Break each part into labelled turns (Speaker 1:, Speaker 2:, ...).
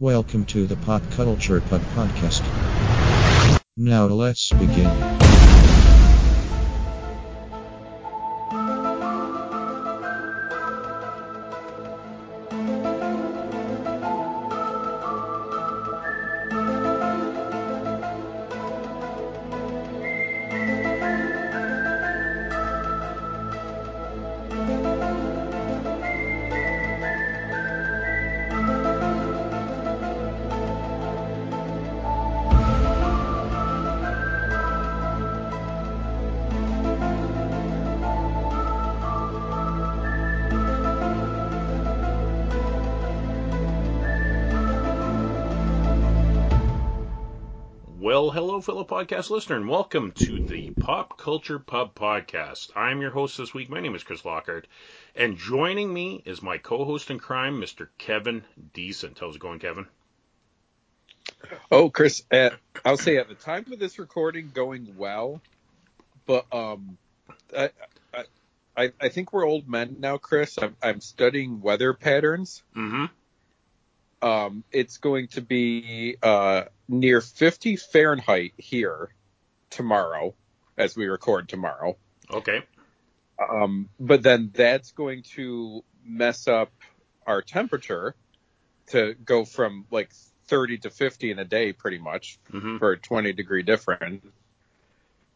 Speaker 1: Welcome to the Pop Culture Pub Podcast. Now let's begin.
Speaker 2: Podcast listener, and welcome to the Pop Culture Pub Podcast. I'm your host this week. My name is Chris Lockhart, and joining me is my co-host in crime, Mr. Kevin Decent. How's it going, Kevin?
Speaker 3: Oh, Chris, uh, I'll say at the time of this recording, going well, but um, I, I, I think we're old men now, Chris. I'm, I'm studying weather patterns.
Speaker 2: Mm-hmm.
Speaker 3: Um, it's going to be uh, near 50 Fahrenheit here tomorrow, as we record tomorrow.
Speaker 2: Okay.
Speaker 3: Um, but then that's going to mess up our temperature to go from like 30 to 50 in a day, pretty much,
Speaker 2: Mm-hmm.
Speaker 3: for a 20 degree difference.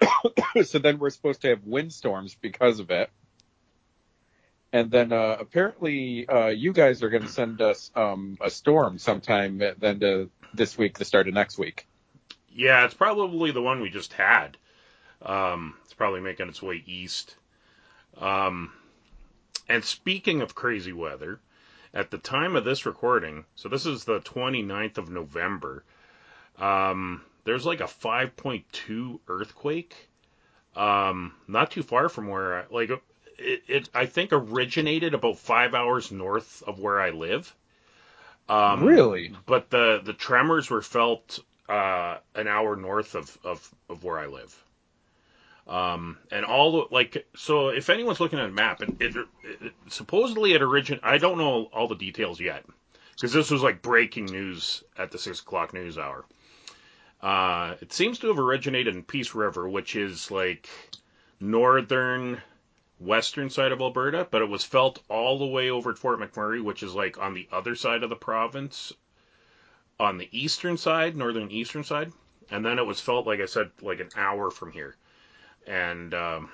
Speaker 3: so then we're supposed to have windstorms because of it. And then uh, apparently uh, you guys are going to send us um, a storm sometime at the end of this week, the start of next week.
Speaker 2: Yeah, it's probably the one we just had. Um, it's probably making its way east. Um, and speaking of crazy weather, at the time of this recording, so this is the 29th of November, um, there's like a 5.2 earthquake, um, not too far from where I, like, it, it, I think originated about five hours north of where I live. Um,
Speaker 3: really?
Speaker 2: but the the tremors were felt uh, an hour north of, of, of where I live. Um, and all the, like so if anyone's looking at a map it, it, it supposedly it origin I don't know all the details yet because this was like breaking news at the six o'clock news hour. Uh, it seems to have originated in Peace River, which is like northern western side of Alberta, but it was felt all the way over at Fort McMurray, which is like on the other side of the province, on the eastern side, northern eastern side, and then it was felt like I said like an hour from here, and um,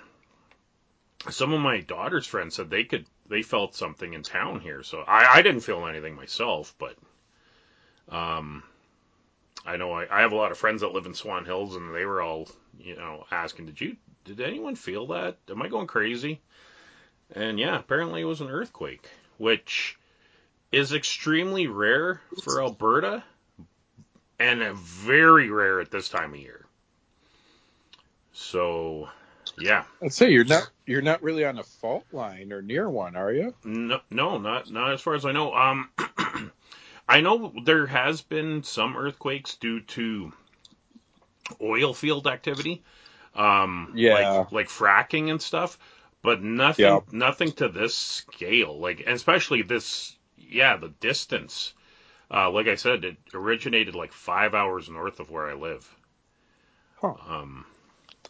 Speaker 2: some of my daughter's friends said they could they felt something in town here, so I, I didn't feel anything myself, but um. I know I, I have a lot of friends that live in Swan Hills, and they were all, you know, asking, "Did you, did anyone feel that? Am I going crazy?" And yeah, apparently it was an earthquake, which is extremely rare for Alberta and very rare at this time of year. So, yeah,
Speaker 3: I'd say you're not you're not really on a fault line or near one, are you?
Speaker 2: no, no, not not as far as I know. Um, I know there has been some earthquakes due to oil field activity, um,
Speaker 3: Yeah.
Speaker 2: like like fracking and stuff, but nothing
Speaker 3: Yeah.
Speaker 2: nothing to this scale. Like, especially this, yeah, the distance. Uh, like I said, it originated like five hours north of where I live.
Speaker 3: Huh.
Speaker 2: Um,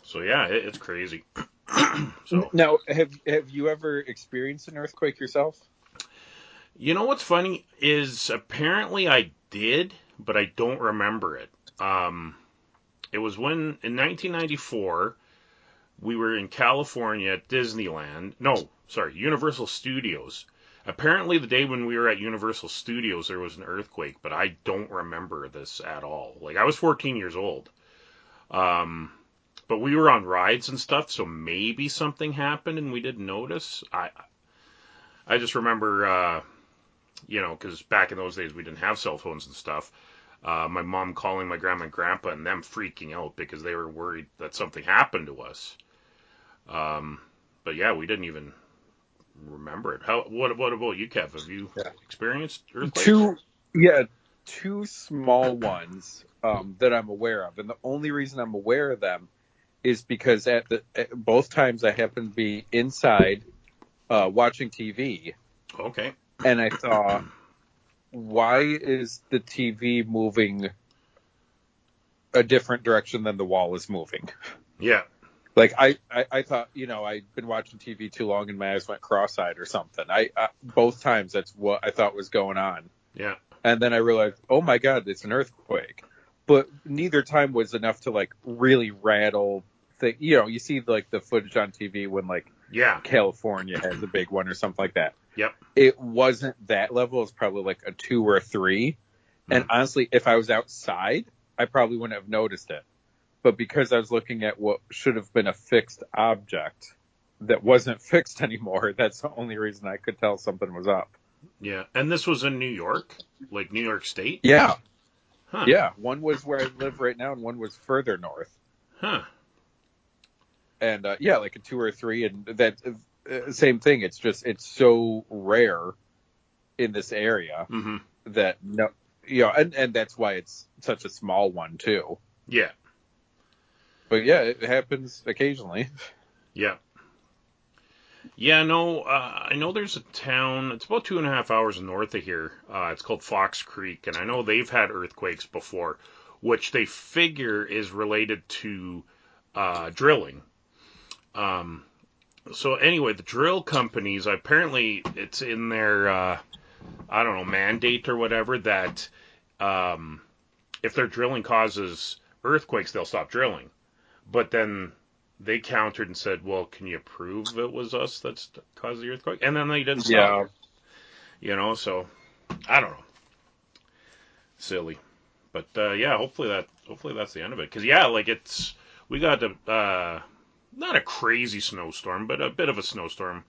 Speaker 2: so yeah, it, it's crazy. so
Speaker 3: Now, have have you ever experienced an earthquake yourself?
Speaker 2: You know what's funny is apparently I did, but I don't remember it. Um, it was when in 1994 we were in California at Disneyland. No, sorry, Universal Studios. Apparently, the day when we were at Universal Studios, there was an earthquake, but I don't remember this at all. Like I was 14 years old. Um, but we were on rides and stuff, so maybe something happened and we didn't notice. I I just remember. Uh, you know, because back in those days we didn't have cell phones and stuff. Uh, my mom calling my grandma and grandpa and them freaking out because they were worried that something happened to us. Um, but yeah, we didn't even remember it. How? What? What about you, Kev? Have you
Speaker 3: Yeah.
Speaker 2: experienced earthquakes?
Speaker 3: Two, yeah, two small ones um, that I'm aware of, and the only reason I'm aware of them is because at the at both times I happened to be inside uh, watching TV,
Speaker 2: Okay.
Speaker 3: And I saw why is the TV moving a different direction than the wall is moving?
Speaker 2: Yeah.
Speaker 3: Like I, I, I thought, you know, I'd been watching TV too long and my eyes went cross-eyed or something. I, I both times that's what I thought was going on.
Speaker 2: Yeah.
Speaker 3: And then I realized, oh my god, it's an earthquake. But neither time was enough to like really rattle the you know, you see like the footage on TV when like
Speaker 2: Yeah.
Speaker 3: California has a big one or something like that.
Speaker 2: Yep.
Speaker 3: It wasn't that level, it's probably like a two or a three. And honestly, if I was outside, I probably wouldn't have noticed it. But because I was looking at what should have been a fixed object that wasn't fixed anymore, that's the only reason I could tell something was up.
Speaker 2: Yeah. And this was in New York, like New York State.
Speaker 3: Yeah.
Speaker 2: Huh.
Speaker 3: Yeah. One was where I live right now and one was further north.
Speaker 2: Huh.
Speaker 3: And uh, yeah, like a two or three and that same thing. It's just it's so rare in this area
Speaker 2: hmm
Speaker 3: that no you know, and, and that's why it's such a small one too.
Speaker 2: Yeah.
Speaker 3: But yeah, it happens occasionally.
Speaker 2: Yeah. Yeah, no, uh, I know there's a town, it's about two and a half hours north of here. Uh, it's called Fox Creek, and I know they've had earthquakes before, which they figure is related to uh, drilling. Um, so, anyway, the drill companies, apparently, it's in their, uh, I don't know, mandate or whatever, that um, if their drilling causes earthquakes, they'll stop drilling. But then they countered and said, "Well, can you prove it was us that's caused the earthquake?" And then they didn't stop. Yeah. You know, so I don't know. Silly, but uh, yeah, hopefully that hopefully that's the end of it. Because yeah, like it's we got to. uh, not a crazy snowstorm, but a bit of a snowstorm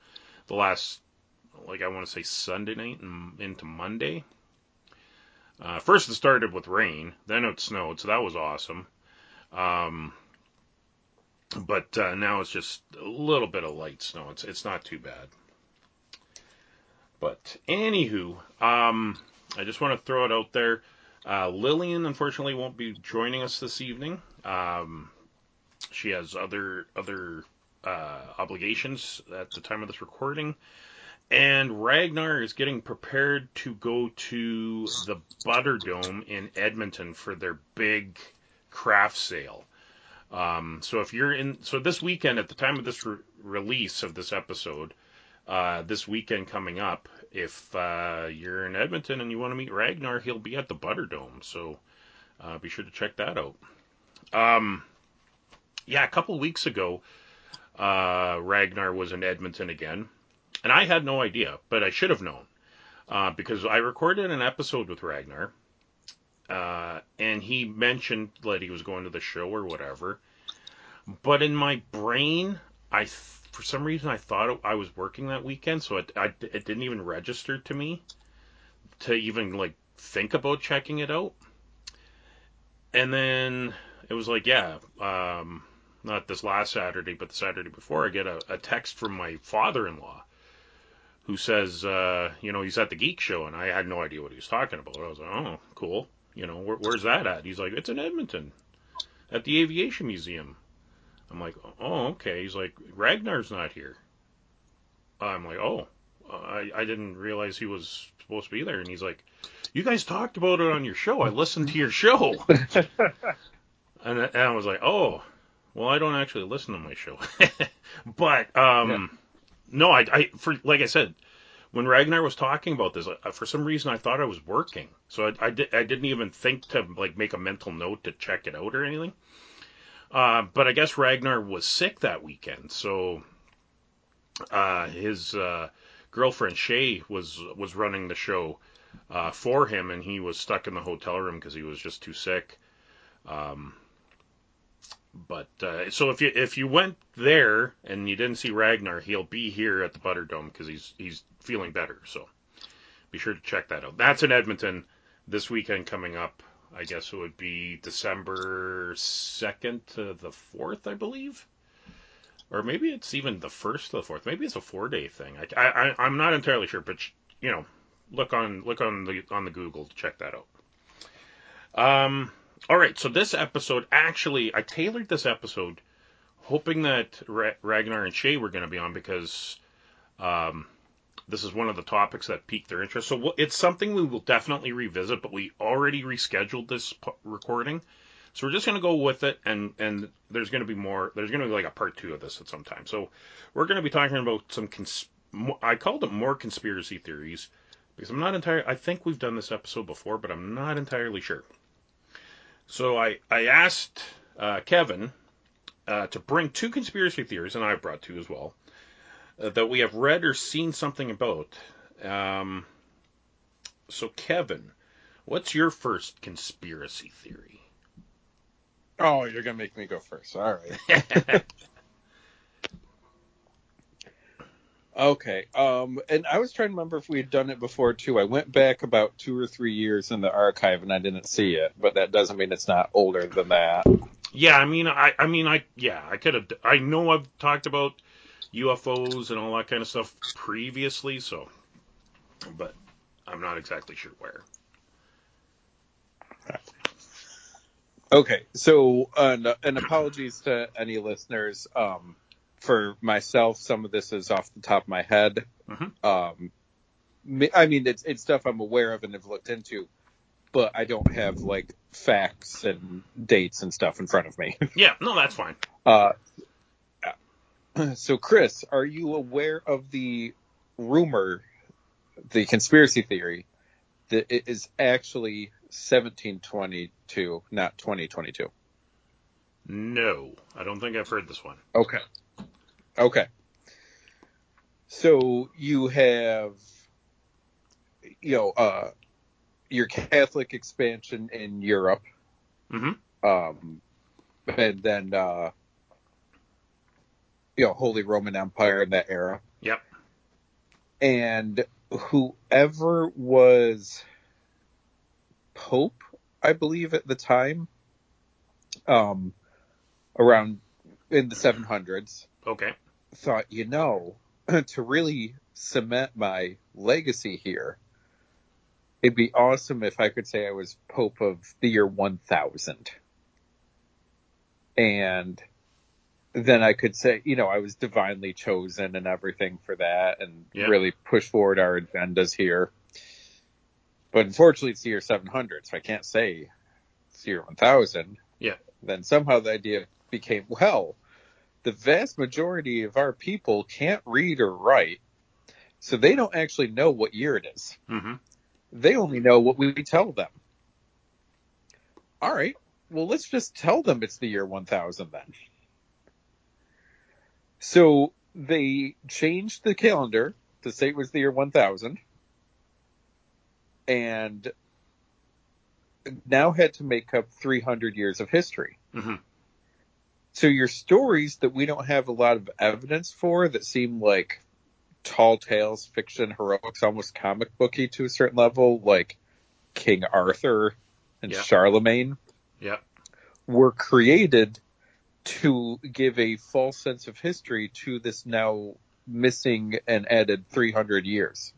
Speaker 2: the last like I want to say Sunday night and into Monday. Uh, first it started with rain, then it snowed, so that was awesome. Um, but uh, now it's just a little bit of light snow. It's it's not too bad. But anywho, um, I just want to throw it out there. Uh, Lillian unfortunately won't be joining us this evening. Um, she has other other uh, obligations at the time of this recording. And Ragnar is getting prepared to go to the Butterdome in Edmonton for their big craft sale. Um, so if you're in, so this weekend at the time of this re- release of this episode, uh, this weekend coming up, if uh, you're in Edmonton and you want to meet Ragnar, he'll be at the Butterdome. So uh, be sure to check that out. Um, yeah, a couple weeks ago, uh, Ragnar was in Edmonton again, and I had no idea, but I should have known uh, because I recorded an episode with Ragnar uh, and he mentioned that he was going to the show or whatever. But in my brain, I for some reason I thought I was working that weekend, so it, I, it didn't even register to me to even like think about checking it out. And then it was like, yeah, um, not this last Saturday, but the Saturday before, I get a, a text from my father-in-law who says, uh, you know, he's at the Geek Show, and I had no idea what he was talking about. I was like, oh, cool. You know, where, where's that at? He's like, it's in Edmonton, at the Aviation Museum. I'm like, oh, okay. He's like, Ragnar's not here. I'm like, oh, I, I didn't realize he was supposed to be there. And he's like, you guys talked about it on your show. I listened to your show. and, I- and I was like, oh, well, I don't actually listen to my show. but, um, no, I, I, for, like I said, when Ragnar was talking about this, uh, for some reason I thought I was working, so I, I, di- I didn't even think to like make a mental note to check it out or anything. Uh, but I guess Ragnar was sick that weekend, so uh, his uh, girlfriend Shay was was running the show uh, for him, and he was stuck in the hotel room because he was just too sick. Um, but uh, so if you if you went there and you didn't see Ragnar, he'll be here at the Butterdome because he's he's feeling better. So be sure to check that out. That's in Edmonton this weekend coming up. I guess it would be December second to the fourth, I believe, or maybe it's even the first to the fourth. Maybe it's a four day thing. I, I I'm not entirely sure, but you know, look on look on the on the Google to check that out. Um. All right, so this episode actually, I tailored this episode hoping that Ra- Ragnar and Shay were going to be on because um, this is one of the topics that piqued their interest. So it's something we will definitely revisit, but we already rescheduled this recording. So we're just going to go with it, and and there's going to be more. There's going to be like a part two of this at some time. So we're going to be talking about some. Cons- I called it more conspiracy theories because I'm not entirely. I think we've done this episode before, but I'm not entirely sure. So I I asked uh, Kevin uh, to bring two conspiracy theories, and I've brought two as well, uh, that we have read or seen something about. Um, so, Kevin, what's your first conspiracy theory?
Speaker 3: Oh, you're gonna make me go first. All right. okay. Um, and I was trying to remember if we had done it before too. I went back about two or three years in the archive and I didn't see it, but that doesn't mean it's not older than that.
Speaker 2: Yeah, I mean, I, I mean, I, yeah, I could have. I know I've talked about UFOs and all that kind of stuff previously, so, but I'm not exactly sure where.
Speaker 3: Okay, so uh, and apologies to any listeners. Um, for myself, some of this is off the top of my head.
Speaker 2: Mm-hmm.
Speaker 3: Um, I mean, it's it's stuff I'm aware of and have looked into but I don't have like facts and dates and stuff in front of me.
Speaker 2: yeah, no, that's fine.
Speaker 3: Uh, so Chris, are you aware of the rumor, the conspiracy theory that it is actually 1722, not 2022?
Speaker 2: No, I don't think I've heard this one.
Speaker 3: Okay. Okay. So you have, you know, uh, your Catholic expansion in Europe.
Speaker 2: Mm-hmm.
Speaker 3: Um, and then, uh, you know, Holy Roman Empire in that era.
Speaker 2: Yep.
Speaker 3: And whoever was Pope, I believe at the time, um, around in the 700s.
Speaker 2: Okay.
Speaker 3: Thought, you know, to really cement my legacy here, it'd be awesome if I could say I was Pope of the year 1000. And then I could say, you know, I was divinely chosen and everything for that and
Speaker 2: yeah.
Speaker 3: really push forward our agendas here. But unfortunately, it's the year 700, so I can't say it's the year 1000.
Speaker 2: Yeah.
Speaker 3: Then somehow the idea became, well, the vast majority of our people can't read or write, so they don't actually know what year it is.
Speaker 2: Mm-hmm.
Speaker 3: They only know what we tell them. All right. Well, let's just tell them it's the year 1000 then. So they changed the calendar to say it was the year 1000 and now had to make up 300 years of history.
Speaker 2: Mm-hmm.
Speaker 3: So your stories that we don't have a lot of evidence for that seem like tall tales, fiction, heroics, almost comic booky to a certain level, like King Arthur and
Speaker 2: yeah.
Speaker 3: Charlemagne,
Speaker 2: yeah.
Speaker 3: were created to give a false sense of history to this now missing and added 300 years.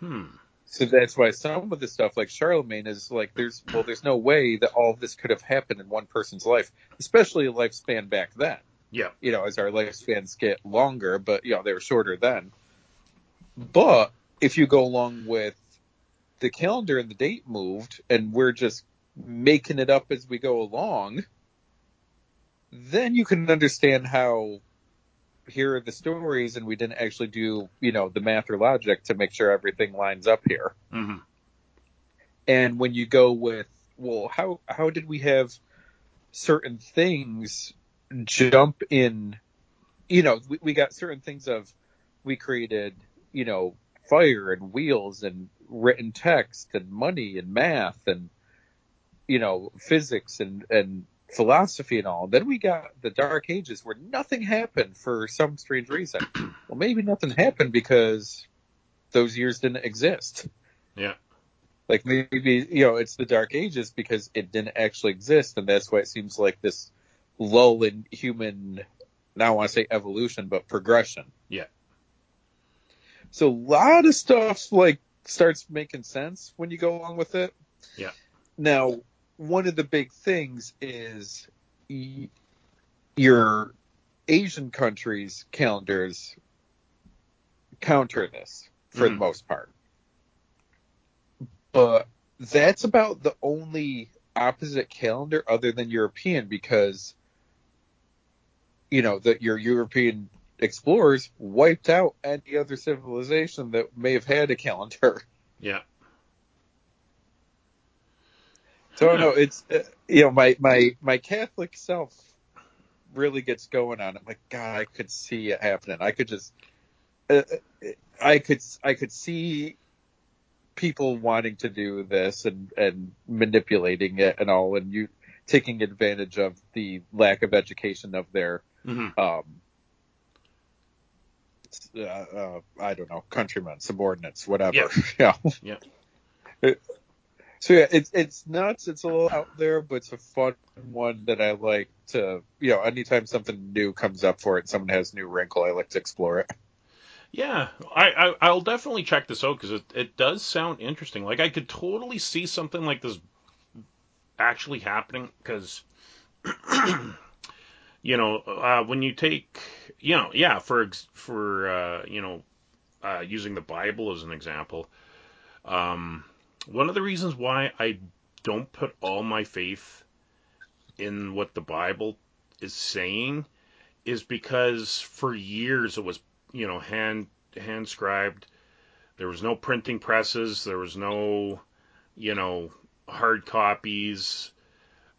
Speaker 2: Hmm.
Speaker 3: So that's why some of the stuff like Charlemagne is like there's well there's no way that all of this could have happened in one person's life, especially a lifespan back then.
Speaker 2: Yeah.
Speaker 3: You know, as our lifespans get longer, but you know, they were shorter then. But if you go along with the calendar and the date moved and we're just making it up as we go along, then you can understand how here are the stories and we didn't actually do, you know, the math or logic to make sure everything lines up here.
Speaker 2: Mm-hmm.
Speaker 3: And when you go with, well, how, how did we have certain things jump in, you know, we, we got certain things of, we created, you know, fire and wheels and written text and money and math and, you know, physics and, and philosophy and all. Then we got the dark ages where nothing happened for some strange reason. well, maybe nothing happened because those years didn't exist.
Speaker 2: Yeah.
Speaker 3: Like maybe, you know, it's the dark ages because it didn't actually exist. And that's why it seems like this lull in human, now I want to say evolution, but progression.
Speaker 2: Yeah.
Speaker 3: So a lot of stuff like starts making sense when you go along with it.
Speaker 2: Yeah.
Speaker 3: Now, one of the big things is y- your Asian countries calendars counter this for the
Speaker 2: Mhm.
Speaker 3: most part. But that's about the only opposite calendar other than European because you know that your European explorers wiped out any other civilization that may have had a calendar.
Speaker 2: Yeah.
Speaker 3: So no, it's uh, you know my my my Catholic self really gets going on it. Like God, I could see it happening. I could just, uh, I could I could see people wanting to do this and and manipulating it and all, and you taking advantage of the lack of education of their
Speaker 2: hmm
Speaker 3: um uh, uh, I don't know countrymen, subordinates, whatever.
Speaker 2: Yeah.
Speaker 3: yeah.
Speaker 2: Yeah.
Speaker 3: So yeah, it's it's nuts. It's a little out there, but it's a fun one that I like to. You know, anytime something new comes up for it, someone has new wrinkle, I like to explore it.
Speaker 2: Yeah, I, I I'll definitely check this out because it it does sound interesting. Like I could totally see something like this actually happening because you know uh, when you take you know yeah for for uh, you know uh, using the Bible as an example. Um, one of the reasons why I don't put all my faith in what the Bible is saying is because for years it was you know hand hand scribed there was no printing presses. There was no you know hard copies.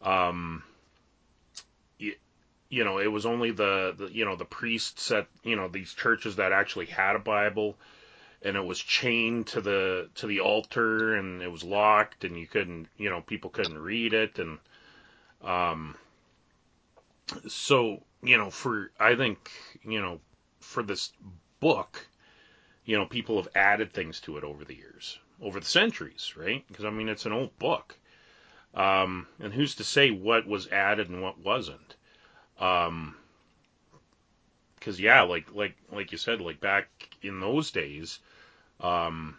Speaker 2: Um you, you know it was only the, the you know the priests at you know these churches that actually had a bible and it was chained to the to the altar and it was locked and you couldn't you know people couldn't read it and um so you know for i think you know for this book you know people have added things to it over the years over the centuries right? Because i mean it's an old book. Um and who's to say what was added and what wasn't? Um because yeah like like like you said like back in those days um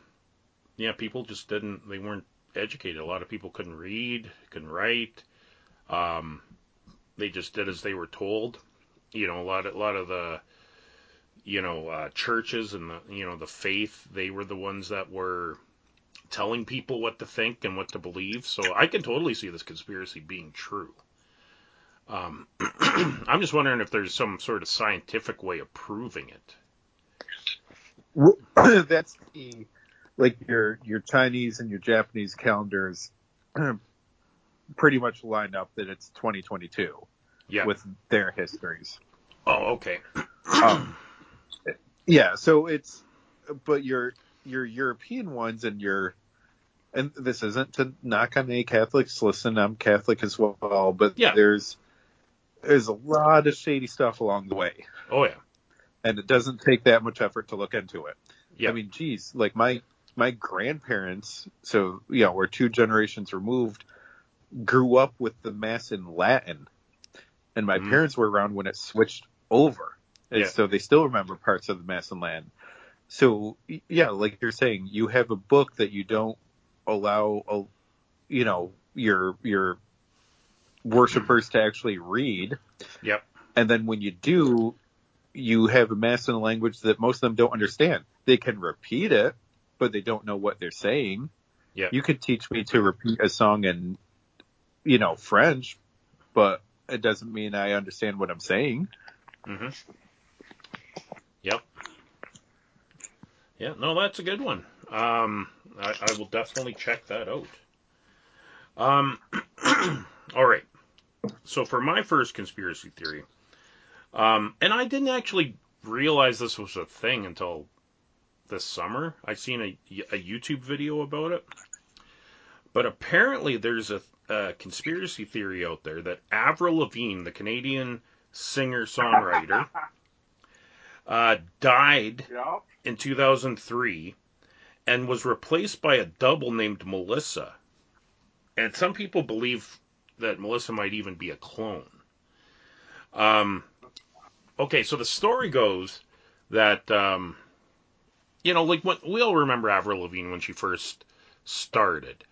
Speaker 2: yeah people just didn't they weren't educated a lot of people couldn't read couldn't write um they just did as they were told. You know, a lot of a lot of the you know uh, churches and the you know the faith they were the ones that were telling people what to think and what to believe. So I can totally see this conspiracy being true. Um, I'm just wondering if there's some sort of scientific way of proving it.
Speaker 3: That's the like your your Chinese and your Japanese calendars pretty much line up that it's 2022
Speaker 2: Yeah.
Speaker 3: with their histories.
Speaker 2: oh, okay.
Speaker 3: Um, yeah, so it's but your your European ones and your and this isn't to knock on any Catholics. Listen, I'm Catholic as well, but
Speaker 2: Yeah.
Speaker 3: there's there's a lot of shady stuff along the way,
Speaker 2: Oh yeah.
Speaker 3: And it doesn't take that much effort to look into it.
Speaker 2: Yeah.
Speaker 3: I mean, geez, like my my grandparents, so you know, we're two generations removed, grew up with the mass in Latin, and my
Speaker 2: Mhm.
Speaker 3: parents were around when it switched over, and
Speaker 2: Yeah.
Speaker 3: so they still remember parts of the mass in Latin. So yeah, like you're saying, you have a book that you don't allow, a, you know, your your worshippers to actually read,
Speaker 2: Yep.
Speaker 3: and then when you do, you have a mass in a language that most of them don't understand. They can repeat it, but they don't know what they're saying.
Speaker 2: Yeah.
Speaker 3: You could teach me to repeat a song in, you know, French, but it doesn't mean I understand what I'm saying.
Speaker 2: hmm Yep. Yeah, no, that's a good one. Um, I, I will definitely check that out. Um, all right. So for my first conspiracy theory, um, and I didn't actually realize this was a thing until this summer. I seen a, a YouTube video about it, but apparently there's a, a conspiracy theory out there that Avril Lavigne, the Canadian singer songwriter, uh, died
Speaker 3: Yeah.
Speaker 2: in 2003 and was replaced by a double named Melissa. And some people believe that Melissa might even be a clone. Um, okay, so the story goes that, um, you know, like when, we all remember Avril Lavigne when she first started.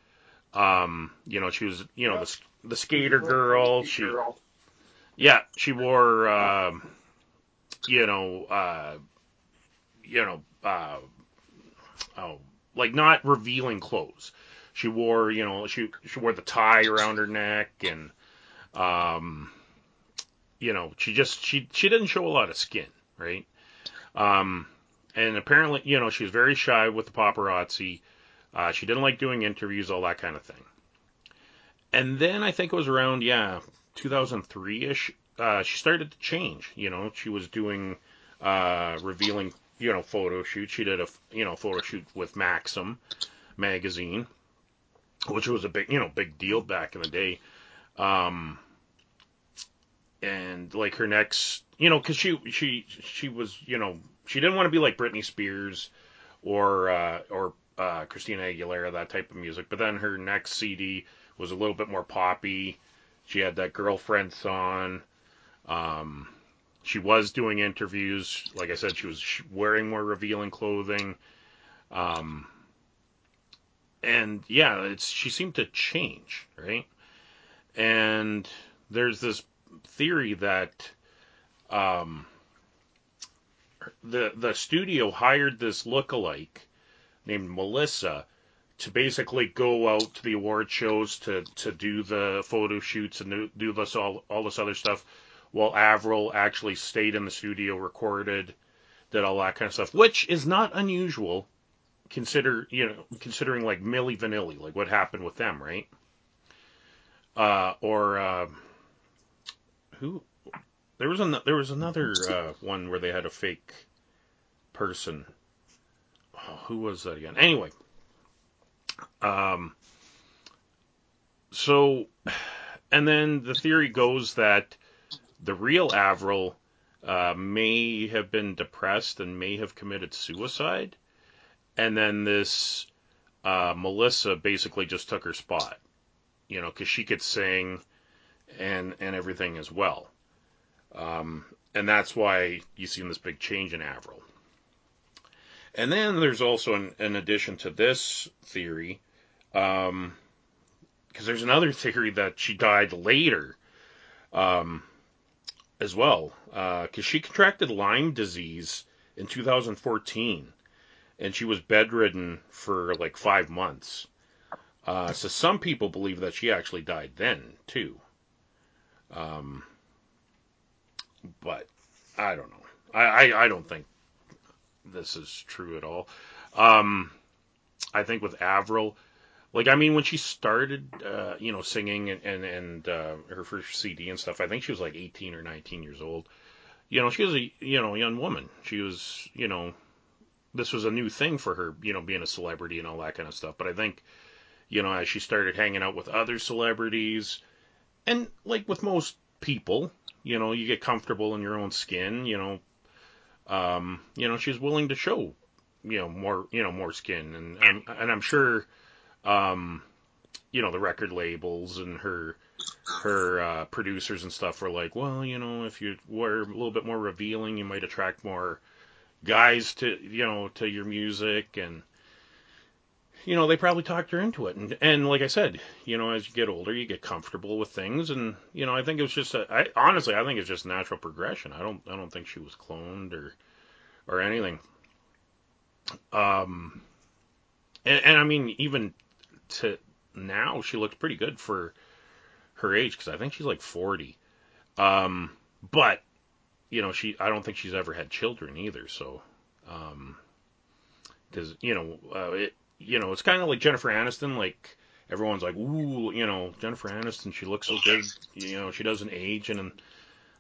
Speaker 2: Um, you know, she was, you know, the, the skater girl. She, yeah, she wore, um, you know, uh, you know, uh, oh, like not revealing clothes. She wore, you know, she she wore the tie around her neck and, um, you know, she just she she didn't show a lot of skin, right? Um, and apparently, you know, she was very shy with the paparazzi. Uh, she didn't like doing interviews, all that kind of thing. And then I think it was around, yeah, 2003 ish. Uh, she started to change. You know, she was doing uh, revealing, you know, photo shoots. She did a, you know, photo shoot with Maxim magazine, which was a big, you know, big deal back in the day. Um, and like her next, you know, because she she she was, you know, she didn't want to be like Britney Spears or uh, or uh, Christina Aguilera, that type of music. But then her next CD was a little bit more poppy. She had that girlfriend song. Um, she was doing interviews. Like I said, she was wearing more revealing clothing. Um, and yeah, it's she seemed to change, right? And there's this theory that um, the the studio hired this lookalike named Melissa to basically go out to the award shows to to do the photo shoots and do, this all all this other stuff, while Avril actually stayed in the studio, recorded, did all that kind of stuff, which is not unusual. Consider you know considering like Milli Vanilli, like what happened with them, right? Uh, or uh, who? There was an, there was another uh, one where they had a fake person. Oh, who was that again? Anyway, um, so, and then the theory goes that the real Avril uh, may have been depressed and may have committed suicide, and then this uh, Melissa basically just took her spot, you know, because she could sing and and everything as well, um, and that's why you see this big change in Avril. And then there's also, an, in addition to this theory, because um, there's another theory that she died later um, as well, because uh, she contracted Lyme disease in 2014, and she was bedridden for like five months. Uh, so some people believe that she actually died then too. Um, but I don't know. I, I, I don't think this is true at all. Um, I think with Avril, like I mean, when she started, uh, you know, singing and and, and uh, her first CD and stuff, I think she was like 18 or 19 years old. You know, she was a you know young woman. She was you know, this was a new thing for her, you know, being a celebrity and all that kind of stuff. But I think, you know, as she started hanging out with other celebrities, and like with most people, you know, you get comfortable in your own skin. You know, um, you know, she's willing to show, you know, more, you know, more skin, and and, and I'm sure, um, you know, the record labels and her her uh, producers and stuff were like, well, you know, if you were a little bit more revealing, you might attract more guys to, you know, to your music, and you know, they probably talked her into it. And and like I said, you know, as you get older, you get comfortable with things, and you know, I think it was just a, I honestly, I think it's just natural progression. I don't I don't think she was cloned or or anything. Um, and, and I mean, even to now, she looks pretty good for her age because I think she's like 40. Um, but you know, she I don't think she's ever had children either. So, um, because you know, uh, it you know, it's kind of like Jennifer Aniston. Like everyone's like, ooh, you know, Jennifer Aniston, she looks so good. You know, she doesn't age, and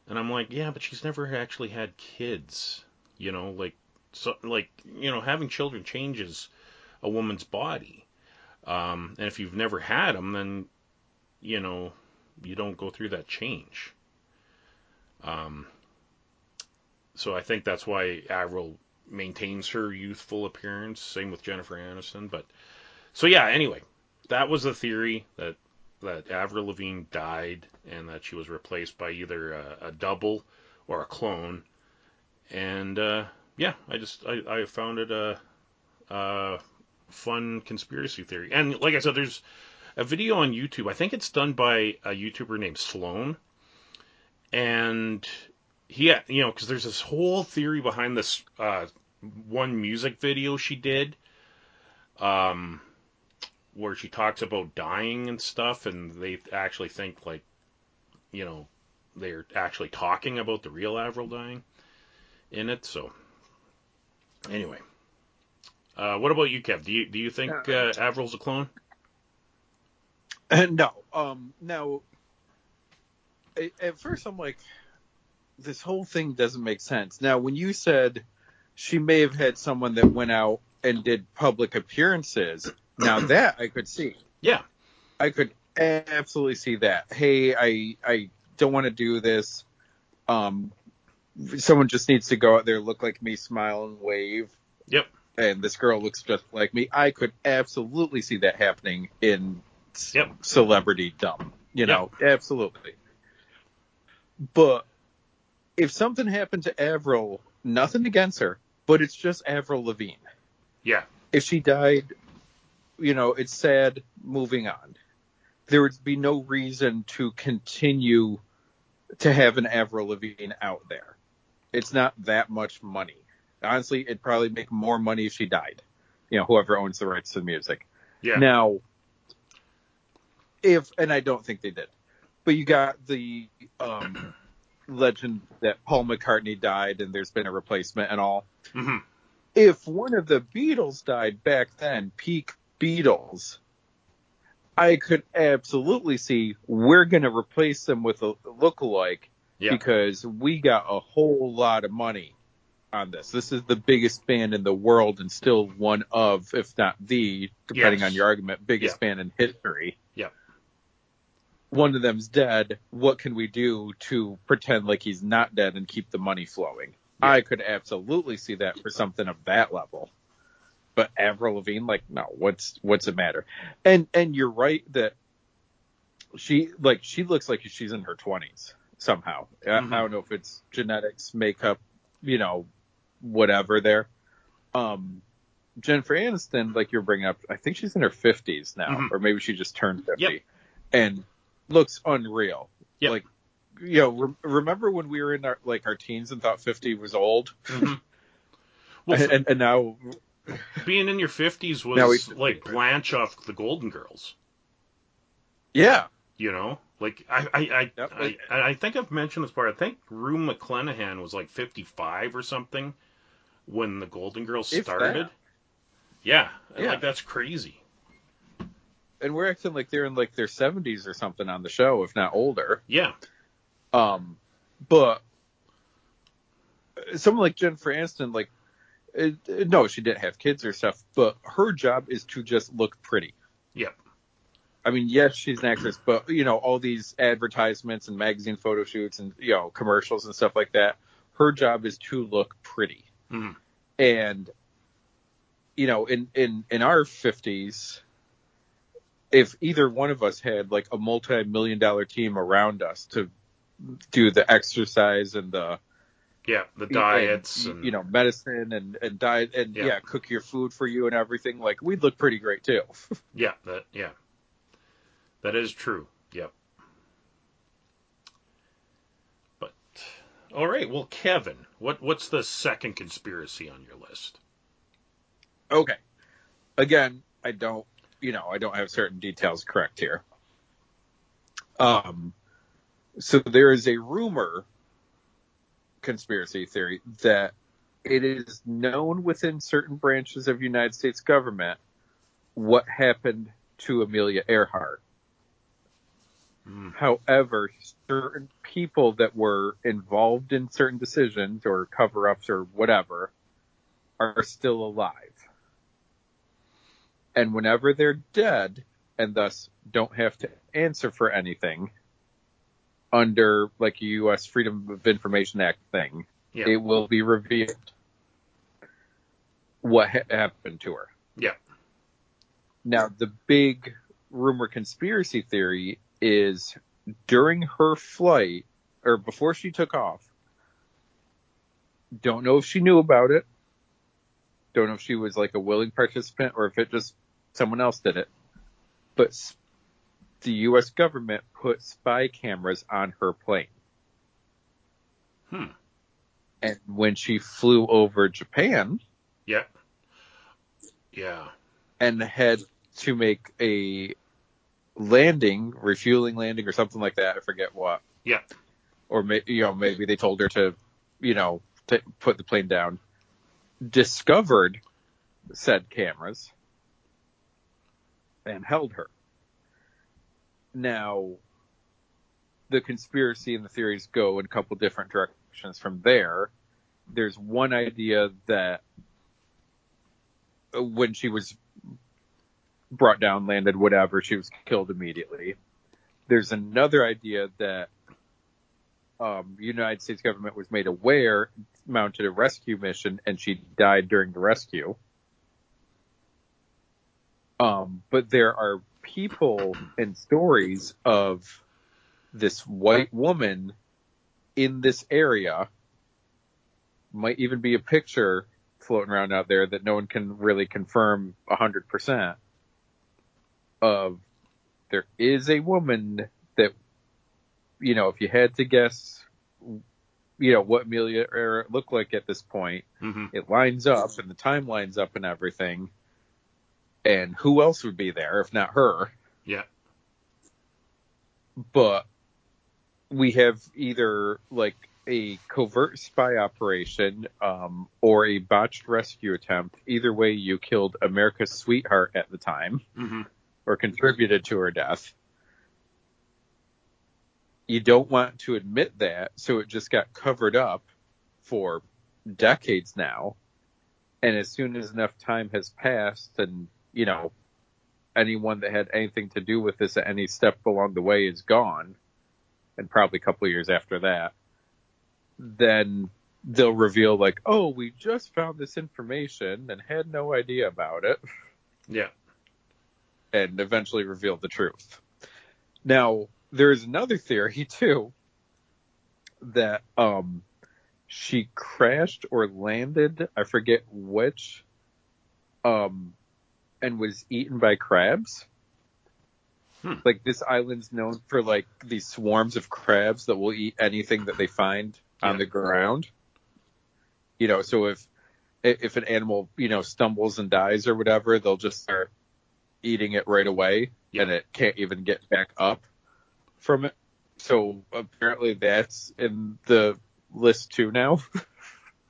Speaker 2: and I'm like, yeah, but she's never actually had kids. You know, like so, like you know, having children changes a woman's body. Um, and if you've never had them, then you know you don't go through that change. Um, so I think that's why Avril maintains her youthful appearance. Same with Jennifer Aniston. But so yeah. Anyway, that was the theory that that Avril Lavigne died and that she was replaced by either a, a double or a clone. And uh, yeah, I just I, I found it a, a fun conspiracy theory. And like I said, there's a video on YouTube. I think it's done by a YouTuber named Sloan. And he, you know, because there's this whole theory behind this uh, one music video she did, um, where she talks about dying and stuff, and they actually think like, you know, they're actually talking about the real Avril dying in it. So, anyway, uh, what about you, Kev? Do you do you think uh, Avril's a clone?
Speaker 3: no. Um. Now, at first, I'm like, this whole thing doesn't make sense. Now, when you said she may have had someone that went out and did public appearances, now that I could see.
Speaker 2: Yeah.
Speaker 3: I could absolutely see that. Hey, I I don't want to do this. Um, someone just needs to go out there, look like me, smile and wave.
Speaker 2: Yep.
Speaker 3: And this girl looks just like me. I could absolutely see that happening in
Speaker 2: Yep.
Speaker 3: celebrity dumb. You know, absolutely. But if something happened to Avril, nothing against her, but it's just Avril Lavigne.
Speaker 2: Yeah.
Speaker 3: If she died, you know, it's sad. Moving on. There would be no reason to continue to have an Avril Lavigne out there. It's not that much money. Honestly, it'd probably make more money if she died. You know, whoever owns the rights to the music.
Speaker 2: Yeah.
Speaker 3: Now, if and I don't think they did, but you got the um, legend that Paul McCartney died and there's been a replacement and all.
Speaker 2: hmm
Speaker 3: If one of the Beatles died back then, peak Beatles, I could absolutely see we're going to replace them with a lookalike
Speaker 2: Yeah.
Speaker 3: because we got a whole lot of money on this. This is the biggest band in the world and still one of, if not the, depending
Speaker 2: Yes.
Speaker 3: on your argument, biggest
Speaker 2: Yeah.
Speaker 3: band in history. One of them's dead. What can we do to pretend like he's not dead and keep the money flowing?
Speaker 2: Yeah.
Speaker 3: I could absolutely see that for something of that level. But Avril Lavigne, like, no, what's what's it matter? And and you're right that she like she looks like she's in her twenties somehow. I-
Speaker 2: Mhm.
Speaker 3: I don't know if it's genetics, makeup, you know, whatever there. Um, Jennifer Aniston, like you're bringing up, I think she's in her fifties now,
Speaker 2: Mhm.
Speaker 3: or maybe she just turned fifty,
Speaker 2: Yep.
Speaker 3: and looks unreal.
Speaker 2: Yep.
Speaker 3: Like, you know, re- remember when we were in our like our teens and thought fifty was old,
Speaker 2: hmm Well,
Speaker 3: and, and, and now,
Speaker 2: being in your fifties was
Speaker 3: we-
Speaker 2: like Blanche off the Golden Girls.
Speaker 3: yeah,
Speaker 2: You know, like I I I,
Speaker 3: Yep.
Speaker 2: I, I think I've mentioned this part. I think Rue McClanahan was like fifty five or something when the Golden Girls
Speaker 3: If
Speaker 2: started.
Speaker 3: that.
Speaker 2: Yeah,
Speaker 3: Yeah.
Speaker 2: like that's crazy.
Speaker 3: And we're acting like they're in like their seventies or something on the show, if not older.
Speaker 2: Yeah,
Speaker 3: Um, but someone like Jennifer Aniston, like, it, it- no, she didn't have kids or stuff, but her job is to just look pretty.
Speaker 2: Yep.
Speaker 3: I mean, yes, she's an actress, but you know, all these advertisements and magazine photo shoots and you know commercials and stuff like that. Her job is to look pretty,
Speaker 2: Mhm.
Speaker 3: and you know, in in in our fifties, if either one of us had like a multi-million dollar team around us to do the exercise and the
Speaker 2: yeah, the diets and,
Speaker 3: you know medicine and and diet and
Speaker 2: Yeah.
Speaker 3: yeah. cook your food for you and everything like we'd look pretty great too
Speaker 2: yeah, that yeah, that is true. Yep. But all right, well, Kevin, what what's the second conspiracy on your list?
Speaker 3: okay again i don't you know i don't have certain details correct here um so there is a rumor conspiracy theory that it is known within certain branches of united states government what happened to amelia earhart
Speaker 2: Mm.
Speaker 3: However, certain people that were involved in certain decisions or cover ups or whatever are still alive. And whenever they're dead and thus don't have to answer for anything under like a U.S. Freedom of Information Act thing,
Speaker 2: Yeah.
Speaker 3: it will be revealed what ha- happened to her.
Speaker 2: Yeah.
Speaker 3: Now, the big rumor conspiracy theory is during her flight or before she took off. Don't know if she knew about it. Don't know if she was like a willing participant or if it just someone else did it. But the U.S. government put spy cameras on her plane.
Speaker 2: Hmm.
Speaker 3: And when she flew over Japan,
Speaker 2: Yeah. Yeah.
Speaker 3: and had to make a landing, refueling landing or something like that. I forget what.
Speaker 2: Yeah.
Speaker 3: Or you know maybe they told her to, you know, to put the plane down. Discovered said cameras and held her. Now, the conspiracy and the theories go in a couple different directions from there. There's one idea that when she was brought down, landed, whatever, she was killed immediately. There's another idea that um, United States government was made aware, mounted a rescue mission, and she died during the rescue. Um, but there are people and stories of this white woman in this area. Might even be a picture floating around out there that no one can really confirm 100% of. There is a woman that you know if you had to guess you know what Amelia Earhart looked like at this point
Speaker 2: hmm
Speaker 3: it lines up and the time lines up and everything and who else would be there if not her
Speaker 2: Yeah.
Speaker 3: but we have either like a covert spy operation um, or a botched rescue attempt. Either way, you killed America's sweetheart at the time
Speaker 2: hmm
Speaker 3: or contributed to her death. You don't want to admit that, so it just got covered up for decades now. And as soon as enough time has passed and, you know, anyone that had anything to do with this at any step along the way is gone, and probably a couple years after that, then they'll reveal like, oh, we just found this information and had no idea about it
Speaker 2: Yeah.
Speaker 3: and eventually reveal the truth. Now, there's another theory too that um she crashed or landed, I forget which, um and was eaten by crabs.
Speaker 2: Hmm.
Speaker 3: Like this island's known for like these swarms of crabs that will eat anything that they find on the ground. You know, so if if an animal, you know, stumbles and dies or whatever, they'll just start eating it right away
Speaker 2: Yeah.
Speaker 3: and it can't even get back up from it. So apparently that's in the list too now.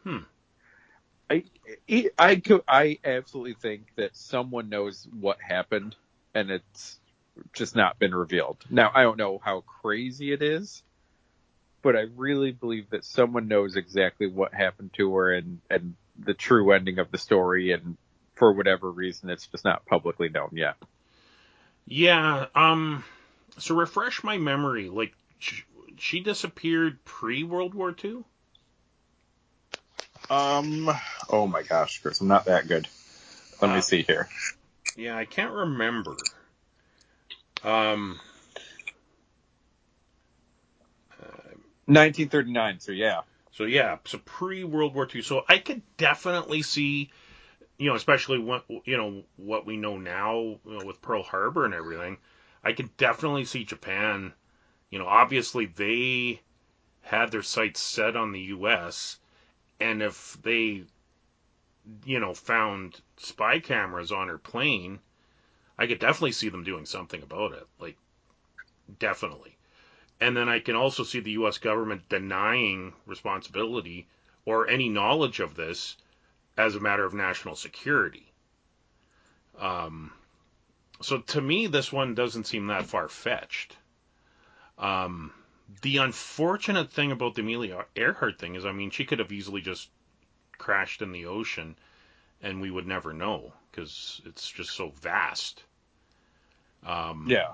Speaker 2: Hmm.
Speaker 3: I, I, I, absolutely think that someone knows what happened and it's just not been revealed. Now, I don't know how crazy it is, but I really believe that someone knows exactly what happened to her and, and the true ending of the story and for whatever reason it's just not publicly known yet.
Speaker 2: Yeah. Um. So refresh my memory. Like sh- she disappeared pre World War II.
Speaker 3: Um. Oh my gosh, Chris, I'm not that good. Let
Speaker 2: Uh,
Speaker 3: me see here.
Speaker 2: Yeah, I can't remember. Um.
Speaker 3: 1939. So yeah.
Speaker 2: So yeah, so pre World War II. So I could definitely see, you know, especially what you know what we know now you know, with Pearl Harbor and everything. I could definitely see Japan. You know, obviously they had their sights set on the U.S. and if they, you know, found spy cameras on her plane, I could definitely see them doing something about it. Like, definitely. And then I can also see the U.S. government denying responsibility or any knowledge of this as a matter of national security. Um, so to me, this one doesn't seem that far fetched. Um, the unfortunate thing about the Amelia Earhart thing is, I mean, she could have easily just crashed in the ocean and we would never know because it's just so vast. Um,
Speaker 3: Yeah.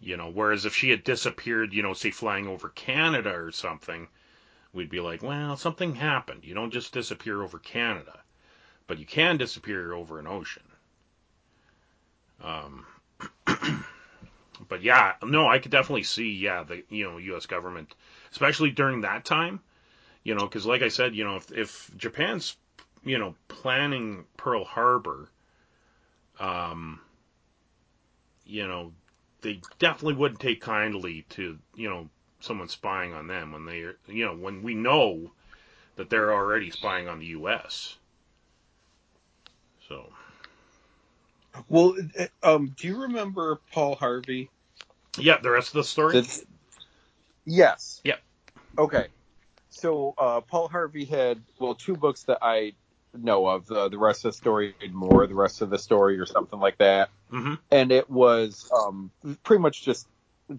Speaker 2: you know, whereas if she had disappeared, you know, say flying over Canada or something, we'd be like, well, something happened. You don't just disappear over Canada, but you can disappear over an ocean. Um, but yeah, no, I could definitely see, yeah, the you know U.S. government, especially during that time, you know, because like I said, you know, if if Japan's you know planning Pearl Harbor, um, you know, they definitely wouldn't take kindly to you know someone spying on them when they you know when we know that they're already spying on the U.S. So
Speaker 3: Well, uh, um, do you remember Paul Harvey?
Speaker 2: Yeah, the rest of the story.
Speaker 3: That's- yes.
Speaker 2: Yeah.
Speaker 3: Okay. So uh, Paul Harvey had well two books that I know of. Uh, the rest of the story and more, the rest of the story, or something like that.
Speaker 2: hmm
Speaker 3: And it was um, pretty much just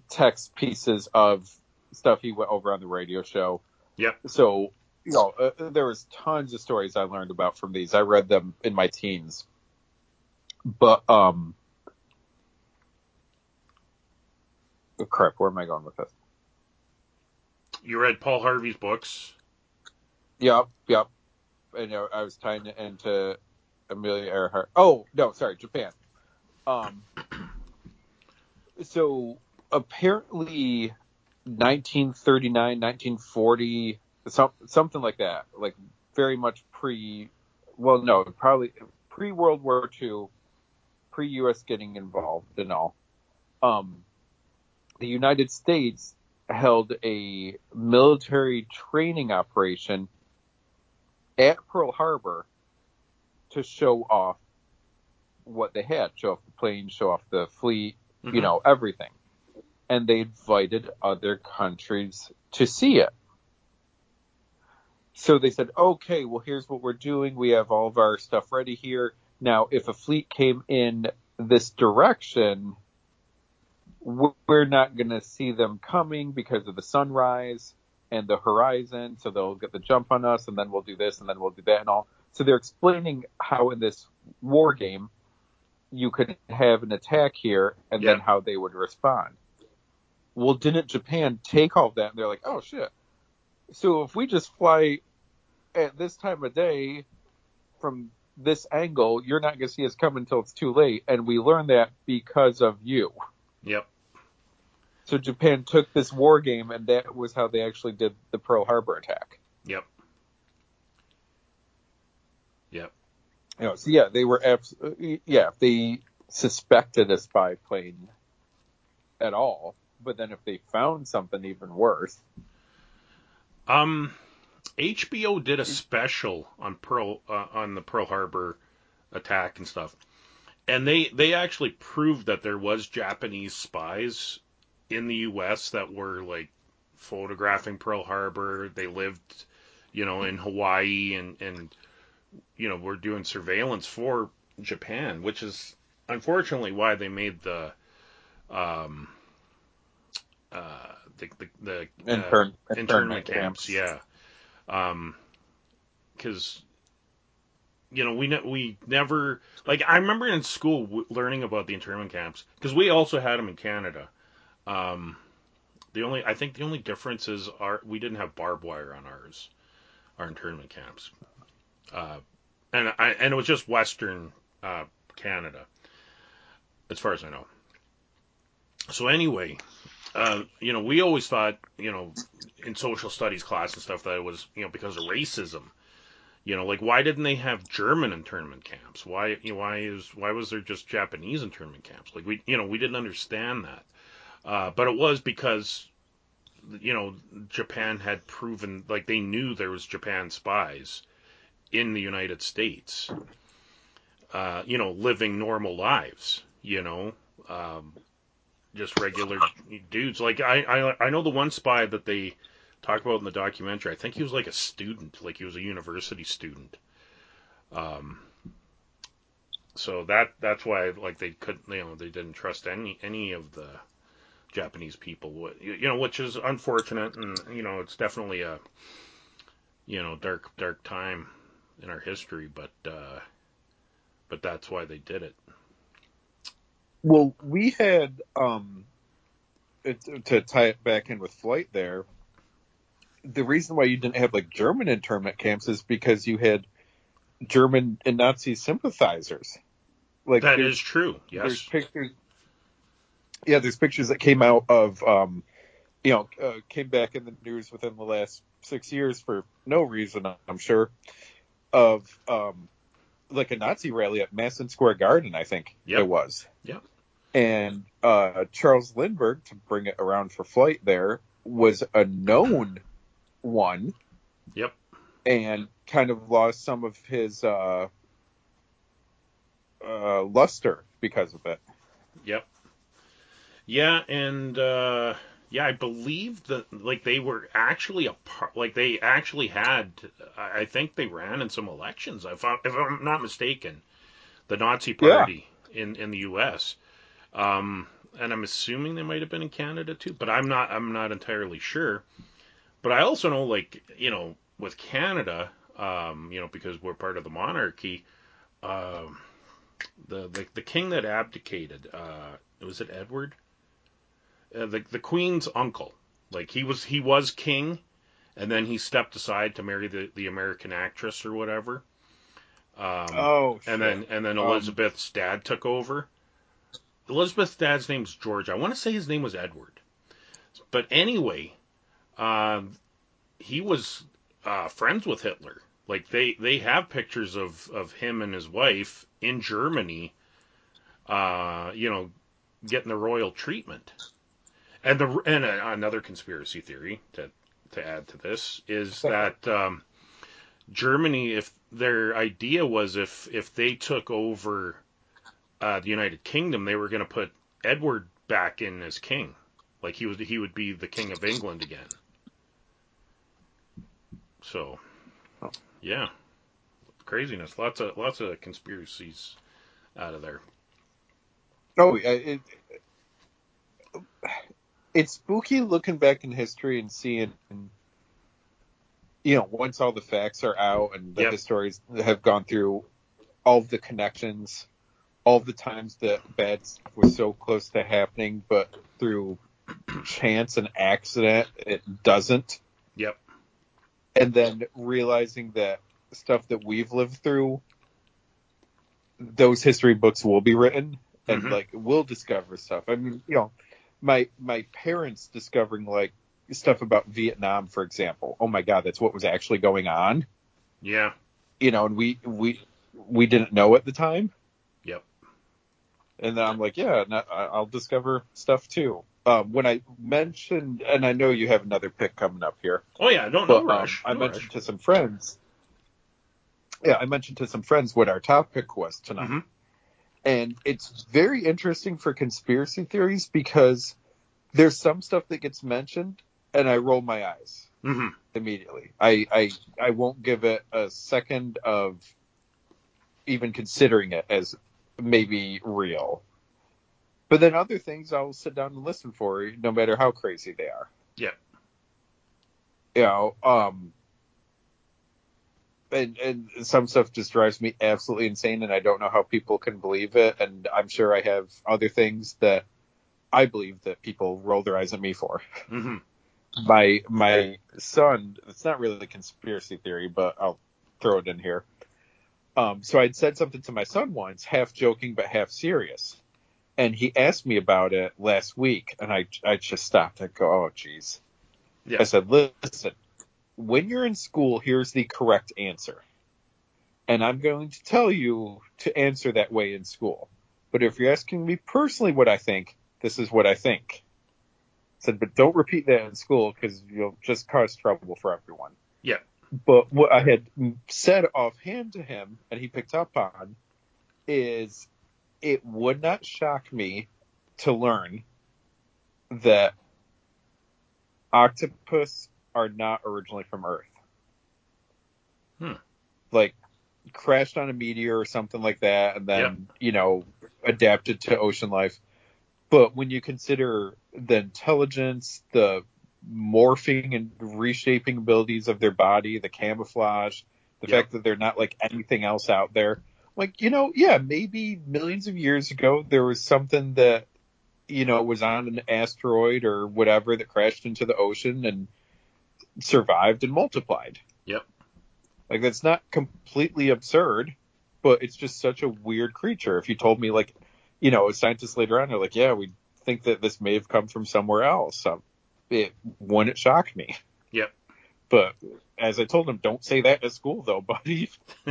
Speaker 3: text pieces of stuff he went over on the radio show.
Speaker 2: yeah
Speaker 3: So you know, uh, there was tons of stories I learned about from these. I read them in my teens. But um, oh, crap, where am I going with this?
Speaker 2: You read Paul Harvey's books.
Speaker 3: Yep, yep. And uh, I was tying it into Amelia Earhart. Oh no, sorry, Japan. Um, so apparently, 1939, 1940, some, something like that, like very much pre. Well, no, probably pre World War II, pre U.S. getting involved and all. Um, the United States held a military training operation at Pearl Harbor to show off what they had, show off the planes, show off the fleet, you
Speaker 2: Mhm.
Speaker 3: know, everything. And they invited other countries to see it. So they said, okay, well, here's what we're doing. We have all of our stuff ready here. Now, if a fleet came in this direction, we're not going to see them coming because of the sunrise and the horizon. So they'll get the jump on us and then we'll do this and then we'll do that and all. So they're explaining how in this war game, you could have an attack here and then how they would respond. Well, didn't Japan take all that and they're like, oh shit. So if we just fly at this time of day from this angle, you're not going to see us coming until it's too late. And we learned that because of you.
Speaker 2: Yep.
Speaker 3: So Japan took this war game, and that was how they actually did the Pearl Harbor attack.
Speaker 2: Yep. Yep.
Speaker 3: You know, so yeah, they were abs- yeah, they suspected a spy plane at all, but then if they found something even worse,
Speaker 2: Um, HBO did a special on Pearl uh, on the Pearl Harbor attack and stuff, and they they actually proved that there was Japanese spies in the U.S. that were like photographing Pearl Harbor. They lived, you know, in Hawaii and and you know were doing surveillance for Japan, which is unfortunately why they made the um uh the the, the uh,
Speaker 3: intern,
Speaker 2: internment camps, yeah. Um, because you know we ne- we never like I remember in school w- learning about the internment camps because we also had them in Canada. Um, the only I think the only difference is our we didn't have barbed wire on ours, our internment camps, uh, and I and it was just Western uh, Canada, as far as I know. So anyway, uh, you know, we always thought, you know, in social studies class and stuff that it was, you know, because of racism. You know, like why didn't they have German internment camps? Why, you know, why is why was there just Japanese internment camps? Like we, you know, we didn't understand that. Uh, but it was because, you know, Japan had proven, like they knew there was Japan spies in the United States. Uh, you know, living normal lives. You know, um, just regular dudes. Like I, I I know the one spy that they talk about in the documentary. I think he was like a student, like he was a university student. Um, so that that's why like they couldn't, you know, they didn't trust any any of the Japanese people. Wh- You know, which is unfortunate, and you know, it's definitely a you know dark dark time in our history, but uh, but that's why they did it.
Speaker 3: Well, we had um it, to tie it back in with flight there. The reason why you didn't have like German internment camps is because you had German and Nazi sympathizers. Like
Speaker 2: That
Speaker 3: there's-
Speaker 2: is true.
Speaker 3: There's
Speaker 2: Yes.
Speaker 3: pictures. Yeah, there's pictures that came out of, um, you know, uh, came back in the news within the last six years for no reason, I'm sure, of um, like a Nazi rally at Madison Square Garden, I think
Speaker 2: Yep.
Speaker 3: it was.
Speaker 2: Yep.
Speaker 3: And uh, Charles Lindbergh, to bring it around for flight, there was a known one.
Speaker 2: Yep.
Speaker 3: And kind of lost some of his uh, uh, luster because of it.
Speaker 2: Yep. Yeah, and uh, yeah, I believe that like they were actually a part, like they actually had. I think they ran in some elections. If, I, if I'm not mistaken, the Nazi
Speaker 3: Yeah.
Speaker 2: Party in in the U.S. Um, and I'm assuming they might have been in Canada too, but I'm not. I'm not entirely sure. But I also know, like you know, with Canada, um, you know, because we're part of the monarchy, um, the, the the king that abdicated, uh, was it Edward? Uh, the the queen's uncle. Like he was he was king, and then he stepped aside to marry the the American actress or whatever. Um,
Speaker 3: Oh,
Speaker 2: and then and then
Speaker 3: Um,
Speaker 2: Elizabeth's dad took over. Elizabeth's dad's name's George. I want to say his name was Edward. But anyway, um, he was uh, friends with Hitler. Like they they have pictures of of him and his wife in Germany. Uh, you know, getting the royal treatment. And the and uh, another conspiracy theory to to add to this is that um, Germany, if their idea was if if they took over uh, the United Kingdom, they were going to put Edward back in as king, like he was he would be the king of England again. So, yeah, craziness. Lots of lots of conspiracies out of there.
Speaker 3: Oh, yeah, it, it's spooky looking back in history and seeing, you know, once all the facts are out and the
Speaker 2: Yep.
Speaker 3: histories have gone through all of the connections, all the times that bad stuff was so close to happening, but through chance and accident, it doesn't.
Speaker 2: Yep.
Speaker 3: And then realizing that stuff that we've lived through, those history books will be written and
Speaker 2: Mhm.
Speaker 3: like we'll discover stuff. I mean, you know, my my parents discovering like stuff about Vietnam, for example. Oh my God, that's what was actually going on.
Speaker 2: Yeah.
Speaker 3: You know, and we we we didn't know at the time.
Speaker 2: Yep.
Speaker 3: And then I'm like, yeah, no, I- I'll discover stuff too. Um, when I mentioned, and I know you have another pick coming up here,
Speaker 2: Oh yeah. No, no
Speaker 3: but um,
Speaker 2: rush.
Speaker 3: I
Speaker 2: no
Speaker 3: mentioned
Speaker 2: rush.
Speaker 3: to some friends. Yeah, I mentioned to some friends what our topic was tonight.
Speaker 2: Mhm.
Speaker 3: And it's very interesting for conspiracy theories because there's some stuff that gets mentioned and I roll my eyes
Speaker 2: hmm
Speaker 3: immediately. I, I I won't give it a second of even considering it as maybe real. But then other things I'll sit down and listen for, no matter how crazy they are.
Speaker 2: Yeah.
Speaker 3: You know, um, and and some stuff just drives me absolutely insane, and I don't know how people can believe it. And I'm sure I have other things that I believe that people roll their eyes at me for.
Speaker 2: Hmm
Speaker 3: my my son it's not really a conspiracy theory but i'll throw it in here. Um so i'd said something to my son once half joking but half serious. And he asked me about it last week and i i just stopped. And go oh jeez
Speaker 2: Yeah.
Speaker 3: i said listen when you're in school here's the correct answer and i'm going to tell you to answer that way in school but if you're asking me personally what i think this is what i think I said, but don't repeat that in school because you'll just cause trouble for everyone.
Speaker 2: Yeah.
Speaker 3: But what I had said offhand to him, and he picked up on, is it would not shock me to learn that octopus are not originally from Earth.
Speaker 2: Hmm.
Speaker 3: Like crashed on a meteor or something like that, and then you know adapted to ocean life. But when you consider the intelligence, the morphing and reshaping abilities of their body, the camouflage, the
Speaker 2: Yep.
Speaker 3: fact that they're not like anything else out there, like you know, yeah, maybe millions of years ago there was something that you know was on an asteroid or whatever that crashed into the ocean and survived and multiplied.
Speaker 2: Yep.
Speaker 3: Like that's not completely absurd, but it's just such a weird creature. If you told me like, you know, scientists later on are like, yeah, we think that this may have come from somewhere else. Um, it wouldn't shock me.
Speaker 2: Yep.
Speaker 3: But as I told him, don't say that at school though, buddy.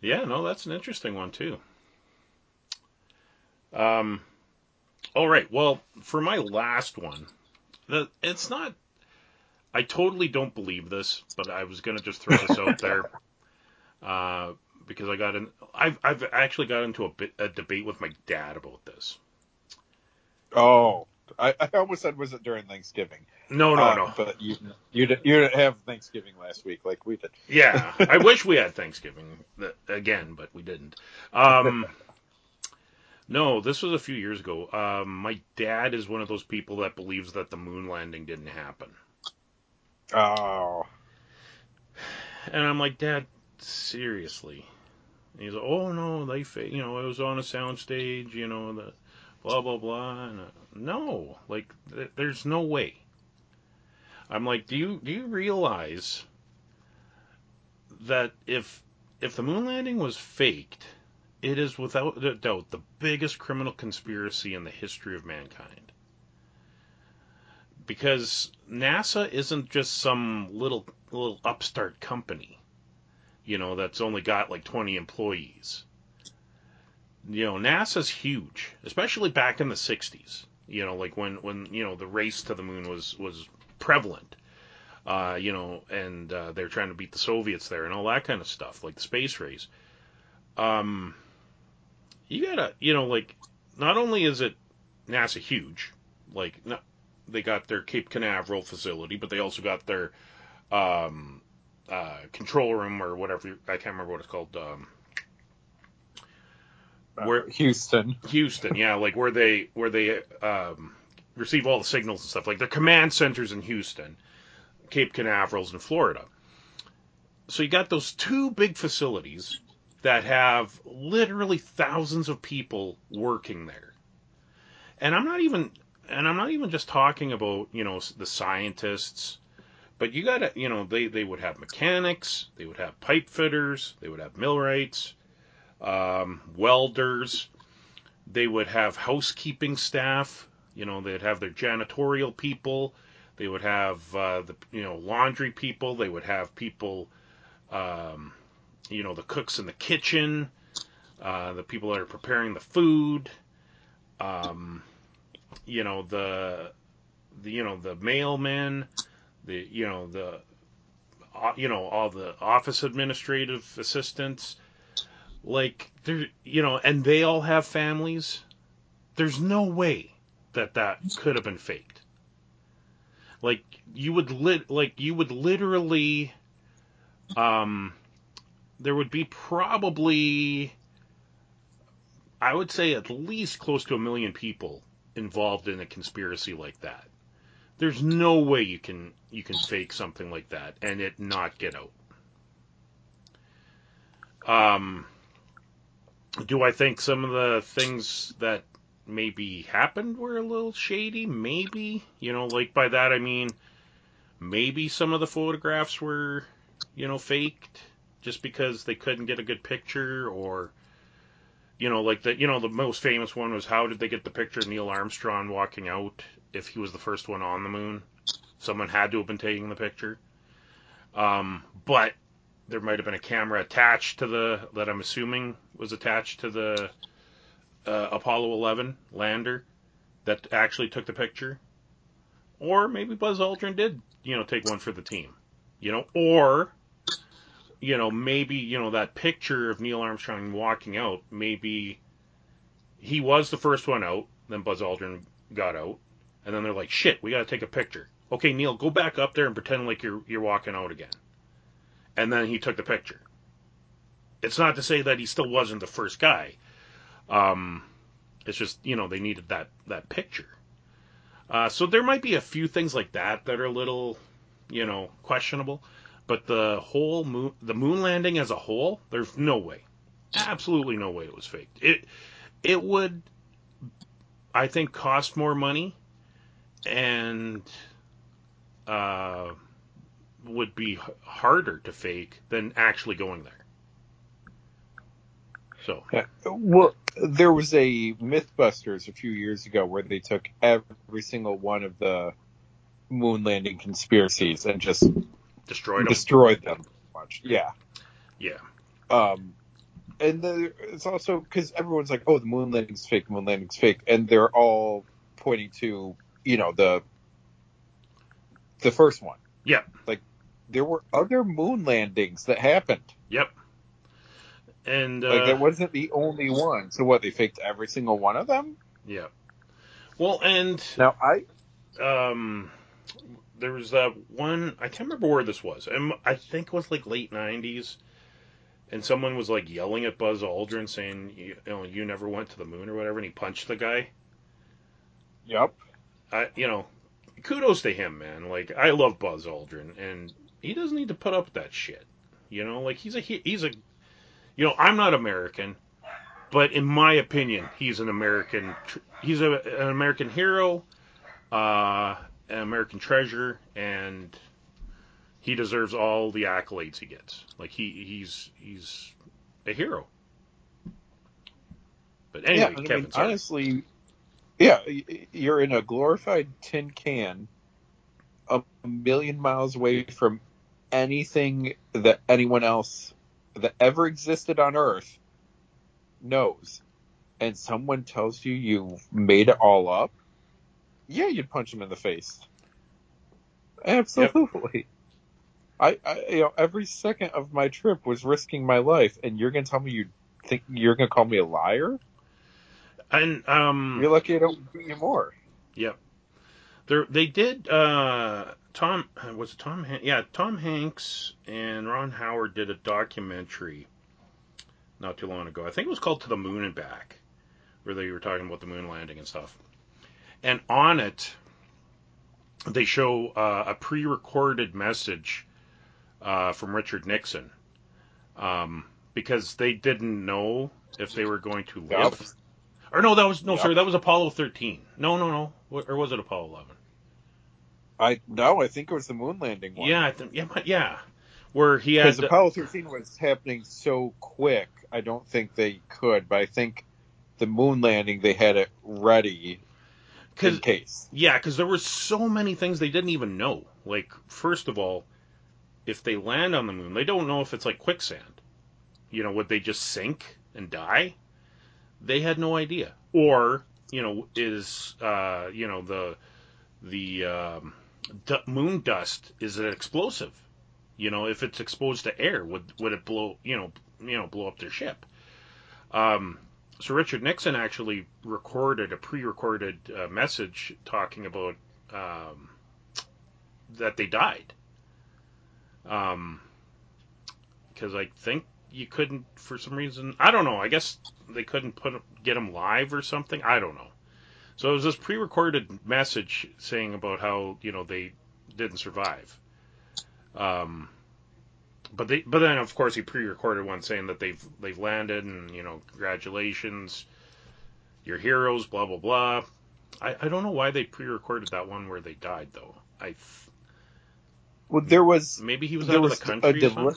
Speaker 2: yeah, no, that's an interesting one too. Um, all right. Well, for my last one, the it's not. I totally don't believe this, but I was gonna just throw this out there. Uh, because I got in. I've I've actually got into a bit a debate with my dad about this.
Speaker 3: Oh, I, I almost said was it during Thanksgiving?
Speaker 2: No, no,
Speaker 3: Uh,
Speaker 2: no.
Speaker 3: But you you didn't, you have Thanksgiving last week like we did.
Speaker 2: Yeah, I wish we had Thanksgiving again, but we didn't. Um, no, this was a few years ago. Um, my dad is one of those people that believes that the moon landing didn't happen,
Speaker 3: Oh,
Speaker 2: and I'm like, Dad, seriously? And he's like, Oh no, they, fa- you know, it was on a soundstage, you know, the blah blah blah. And, uh, no, like, th- there's no way. I'm like, do you do you realize that if if the moon landing was faked, it is without a doubt the biggest criminal conspiracy in the history of mankind. Because NASA isn't just some little little upstart company, you know, that's only got like 20 employees. You know, NASA's huge, especially back in the 60s. You know, like when when you know the race to the moon was was prevalent uh, you know, and uh, they're trying to beat the Soviets there and all that kind of stuff, like the space race. Um, you gotta, you know, like, not only is it NASA huge, like, no, they got their Cape Canaveral facility, but they also got their um, uh, control room or whatever. I can't remember what it's called. Um, Where-
Speaker 3: Houston.
Speaker 2: Houston, yeah, like where they where they um, receive all the signals and stuff. Like their command centers in Houston, Cape Canaveral's in Florida. So you got those two big facilities that have literally thousands of people working there. And I'm not even and I'm not even just talking about, you know, the scientists, but you got to, you know, they they would have mechanics, they would have pipe fitters, they would have millwrights, um, welders, they would have housekeeping staff, you know, they'd have their janitorial people, they would have uh, the you know laundry people, they would have people um, you know, the cooks in the kitchen, uh, the people that are preparing the food, um, you know, the, the, you know, the mailmen, the, you know, the, uh, you know, all the office administrative assistants, like, there, you know, and they all have families. There's no way that that could have been faked. Like, you would lit, like, you would literally, um, there would be probably, I would say, at least close to a million people involved in a conspiracy like that. There's no way you can you can fake something like that and it not get out. Um, do I think some of the things that maybe happened were a little shady? Maybe. You know, like by that I mean maybe some of the photographs were, you know, faked just because they couldn't get a good picture or you know like the you know the most famous one was how did they get the picture of Neil Armstrong walking out if he was the first one on the moon? Someone had to have been taking the picture. Um, but there might have been a camera attached to the that I'm assuming was attached to the uh, Apollo 11 lander that actually took the picture. Or maybe Buzz Aldrin did you know take one for the team you know or you know, maybe, you know, that picture of Neil Armstrong walking out, maybe he was the first one out, then Buzz Aldrin got out, and then they're like, shit, we got to take a picture. Okay, Neil, go back up there and pretend like you're you're walking out again. And then he took the picture. It's not to say that he still wasn't the first guy. Um, it's just you know they needed that that picture. Uh, so there might be a few things like that that are a little, you know, questionable. But the whole moon, the moon landing as a whole, there's no way, absolutely no way it was faked. It, it would, I think, cost more money, and uh, would be harder to fake than actually going there. So
Speaker 3: Well, there was a MythBusters a few years ago where they took every single one of the moon landing conspiracies and just
Speaker 2: destroyed them.
Speaker 3: destroyed them. Much, yeah.
Speaker 2: yeah,
Speaker 3: Um, and there, it's also because everyone's like, "Oh, the moon landing's fake. The moon landing's fake," and they're all pointing to you know the the first one.
Speaker 2: Yeah.
Speaker 3: Like there were other moon landings that happened.
Speaker 2: yep. and uh,
Speaker 3: Like that wasn't the only one. So what? They faked every single one of them.
Speaker 2: yeah. Well, and
Speaker 3: Now I
Speaker 2: um, there was that one. I can't remember where this was. And I think it was like late '90s, and someone was like yelling at Buzz Aldrin, saying, "You, you know, you never went to the moon or whatever," and he punched the guy.
Speaker 3: yep.
Speaker 2: I, you know, kudos to him, man. Like I love Buzz Aldrin, and he doesn't need to put up with that shit. You know, like he's a he- he's a, you know, I'm not American, but in my opinion, he's an American. He's a, an American hero, uh, American treasure, and he deserves all the accolades he gets. Like he he's he's a hero. But anyway,
Speaker 3: yeah,
Speaker 2: Kevin,
Speaker 3: mean, honestly, yeah, you're in a glorified tin can, a million miles away from anything that anyone else that ever existed on Earth knows, and someone tells you you made it all up. Yeah, you'd punch him in the face. Absolutely. I, I, you know, every second of my trip was risking my life, and you're gonna tell me you think you're gonna call me a liar?
Speaker 2: and um,
Speaker 3: You're lucky I don't beat you more.
Speaker 2: Yep. There, they did. Uh, Tom was it Tom? Han- yeah, Tom Hanks and Ron Howard did a documentary not too long ago. I think it was called "To the Moon and Back," where they were talking about the moon landing and stuff. And on it, they show uh, a pre-recorded message uh, from Richard Nixon, um, because they didn't know if they were going to live.
Speaker 3: Yep.
Speaker 2: Or no, that was no,
Speaker 3: Yep.
Speaker 2: sorry, that was Apollo 13. No, no, no, or was it Apollo 11?
Speaker 3: I no, I think it was the moon landing one.
Speaker 2: Yeah, I think yeah, but yeah, where he
Speaker 3: because
Speaker 2: had
Speaker 3: Apollo 13 was happening so quick. I don't think they could, but I think the moon landing they had it ready in
Speaker 2: because
Speaker 3: case.
Speaker 2: yeah, because there were so many things they didn't even know. Like first of all, if they land on the moon, they don't know if it's like quicksand. You know, would they just sink and die? They had no idea. Or you know, is uh, you know the the um, d- moon dust is it explosive? You know, if it's exposed to air, would would it blow? You know, you know, blow up their ship? Um, so Richard Nixon actually recorded a pre-recorded uh, message talking about um, that they died. Um, because I think you couldn't for some reason. I don't know. I guess they couldn't put get them live or something. I don't know. So it was this pre-recorded message saying about how you know they didn't survive. Um, but they, but then of course he pre-recorded one saying that they've they've landed and you know congratulations, you're heroes, blah blah blah. I, I don't know why they pre-recorded that one where they died though. I
Speaker 3: Well, there was
Speaker 2: maybe he was out of the country.
Speaker 3: a
Speaker 2: or
Speaker 3: delay.
Speaker 2: something?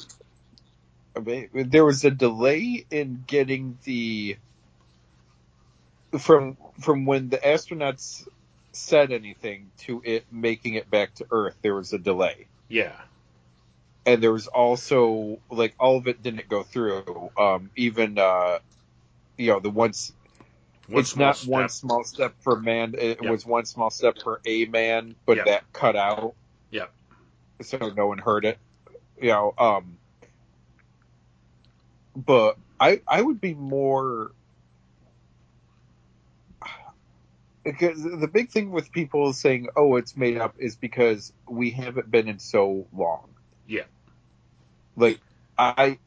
Speaker 3: I mean, There was a delay in getting the from from when the astronauts said anything to it making it back to Earth. There was a delay.
Speaker 2: Yeah,
Speaker 3: and there was also like all of it didn't go through. Um, even uh, you know the once
Speaker 2: One
Speaker 3: it's not
Speaker 2: step.
Speaker 3: one small step for man. It
Speaker 2: Yep.
Speaker 3: was one small step for a man, but
Speaker 2: Yep.
Speaker 3: that cut out.
Speaker 2: Yep.
Speaker 3: So no one heard it. You know. Um. But I I would be more. Because the big thing with people saying, "Oh, it's made up," is because we haven't been in so long.
Speaker 2: Yeah.
Speaker 3: Like I,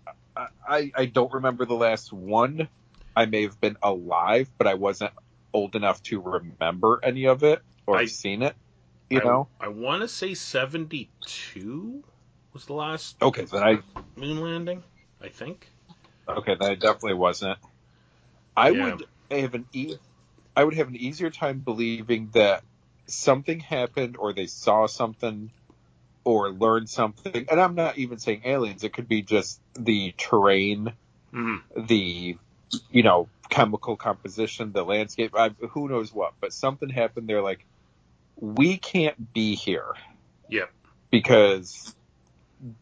Speaker 3: I, I don't remember the last one. I may have been alive, but I wasn't old enough to remember any of it or
Speaker 2: I-
Speaker 3: seen it. You
Speaker 2: I,
Speaker 3: know?
Speaker 2: I want to say seventy-two was the last
Speaker 3: Okay, then I
Speaker 2: moon landing. I think.
Speaker 3: okay, then I definitely wasn't. I
Speaker 2: Yeah.
Speaker 3: would have an e- I would have an easier time believing that something happened or they saw something or learn something. And I'm not even saying aliens. It could be just the terrain,
Speaker 2: Mm,
Speaker 3: the you know chemical composition, the landscape. I, who knows what? But something happened. They're like, we can't be here.
Speaker 2: Yep.
Speaker 3: Because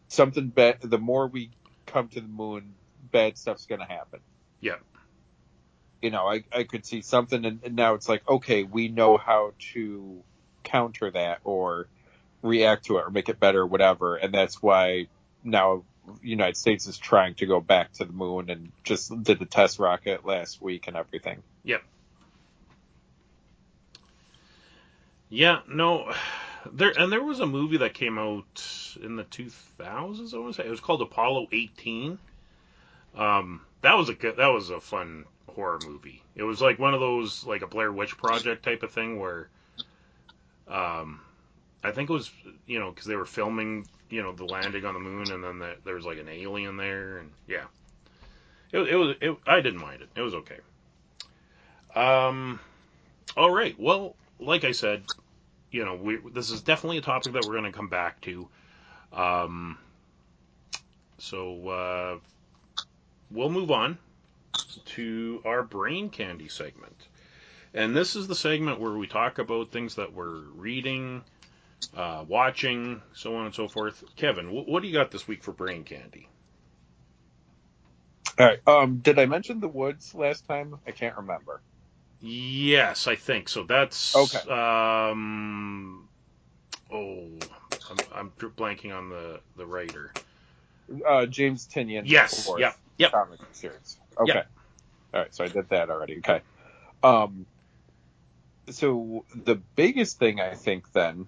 Speaker 3: something bad. The more we come to the moon, bad stuff's going to happen.
Speaker 2: Yep.
Speaker 3: You know, I I could see something, and, and now it's like, okay, we know how to counter that or react to it or make it better, or whatever. And that's why now United States is trying to go back to the moon and just did the test rocket last week and everything.
Speaker 2: Yep. Yeah, no, there and there was a movie that came out in the 2000s. I want to say it was called Apollo 18. Um, that was a good, that was a fun horror movie. It was like one of those like a Blair Witch Project type of thing where, um, I think it was you know because they were filming you know the landing on the moon and then the, there was like an alien there and yeah, it, it was it, I didn't mind it. It was okay. Um, all right. Well, like I said, you know, we, this is definitely a topic that we're going to come back to. Um, so uh, we'll move on to our brain candy segment. And this is the segment where we talk about things that we're reading, uh, watching, so on and so forth. Kevin, wh- what do you got this week for brain candy?
Speaker 3: All right. Um, did I mention the woods last time? I can't remember.
Speaker 2: Yes, I think so. That's
Speaker 3: Okay.
Speaker 2: Um, oh, I'm, I'm blanking on the the writer.
Speaker 3: Uh, James Tynion.
Speaker 2: Yes. Yep. Yep.
Speaker 3: Comic series. Okay.
Speaker 2: Yep.
Speaker 3: All right. So I did that already. Okay. Um, so the biggest thing I think then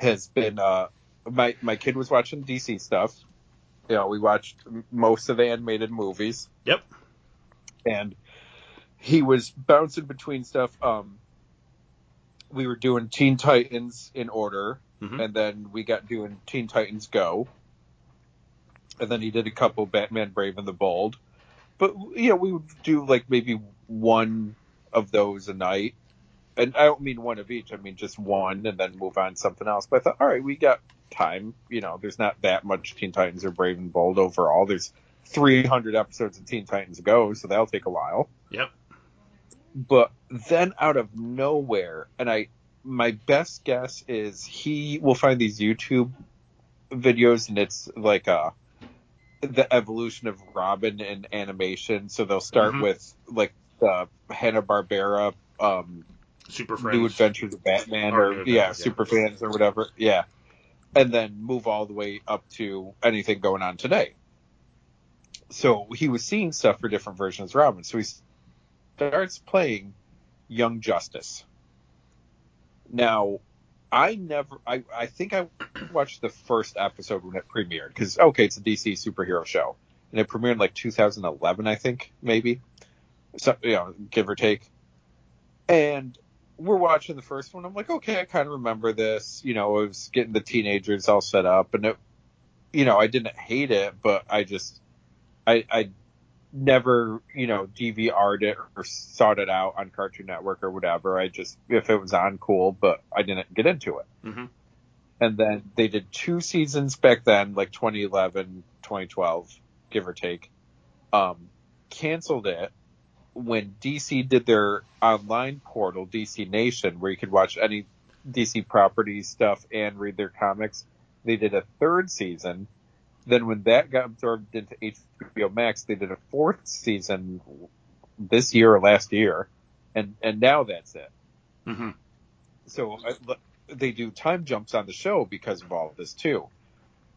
Speaker 3: has been uh my my kid was watching DC stuff. You know, we watched most of the animated movies.
Speaker 2: Yep.
Speaker 3: And he was bouncing between stuff. Um, we were doing Teen Titans in order,
Speaker 2: Mhm.
Speaker 3: and then we got doing Teen Titans Go, and then he did a couple Batman Brave and the Bold. But you know, we would do like maybe one of those a night, and I don't mean one of each. I mean just one, and then move on to something else. But I thought, all right, we got time. You know, there's not that much Teen Titans or Brave and Bold overall. There's 300 episodes of Teen Titans Go, so that'll take a while.
Speaker 2: Yep.
Speaker 3: But then out of nowhere, and I, my best guess is he will find these YouTube videos, and it's like uh the evolution of Robin in animation. So they'll start
Speaker 2: Mhm.
Speaker 3: with like the Hanna Barbera um,
Speaker 2: Super Friends.
Speaker 3: New Adventures of Batman
Speaker 2: Or
Speaker 3: yeah,
Speaker 2: yeah.
Speaker 3: super fans or whatever. Yeah. And then move all the way up to anything going on today. So he was seeing stuff for different versions of Robin. So he starts playing Young Justice. Now, I never, I, I think I watched the first episode when it premiered because, okay, it's a DC superhero show. And it premiered in like 2011, I think, maybe. So, you know, give or take. And we're watching the first one. I'm like, okay, I kind of remember this. You know, I was getting the teenagers all set up, and it, you know, I didn't hate it, but I just, I, I never, you know, DVR'd it or sought it out on Cartoon Network or whatever. I just, if it was on, cool, but I didn't get into it.
Speaker 2: hmm
Speaker 3: And then they did two seasons back then, like 2011, 2012, give or take. Um, canceled it when DC did their online portal, DC Nation, where you could watch any DC property stuff and read their comics. They did a third season. Then when that got absorbed into HBO Max, they did a fourth season this year or last year. And, and now that's it
Speaker 2: hmm
Speaker 3: so uh, they do time jumps on the show because of all of this too.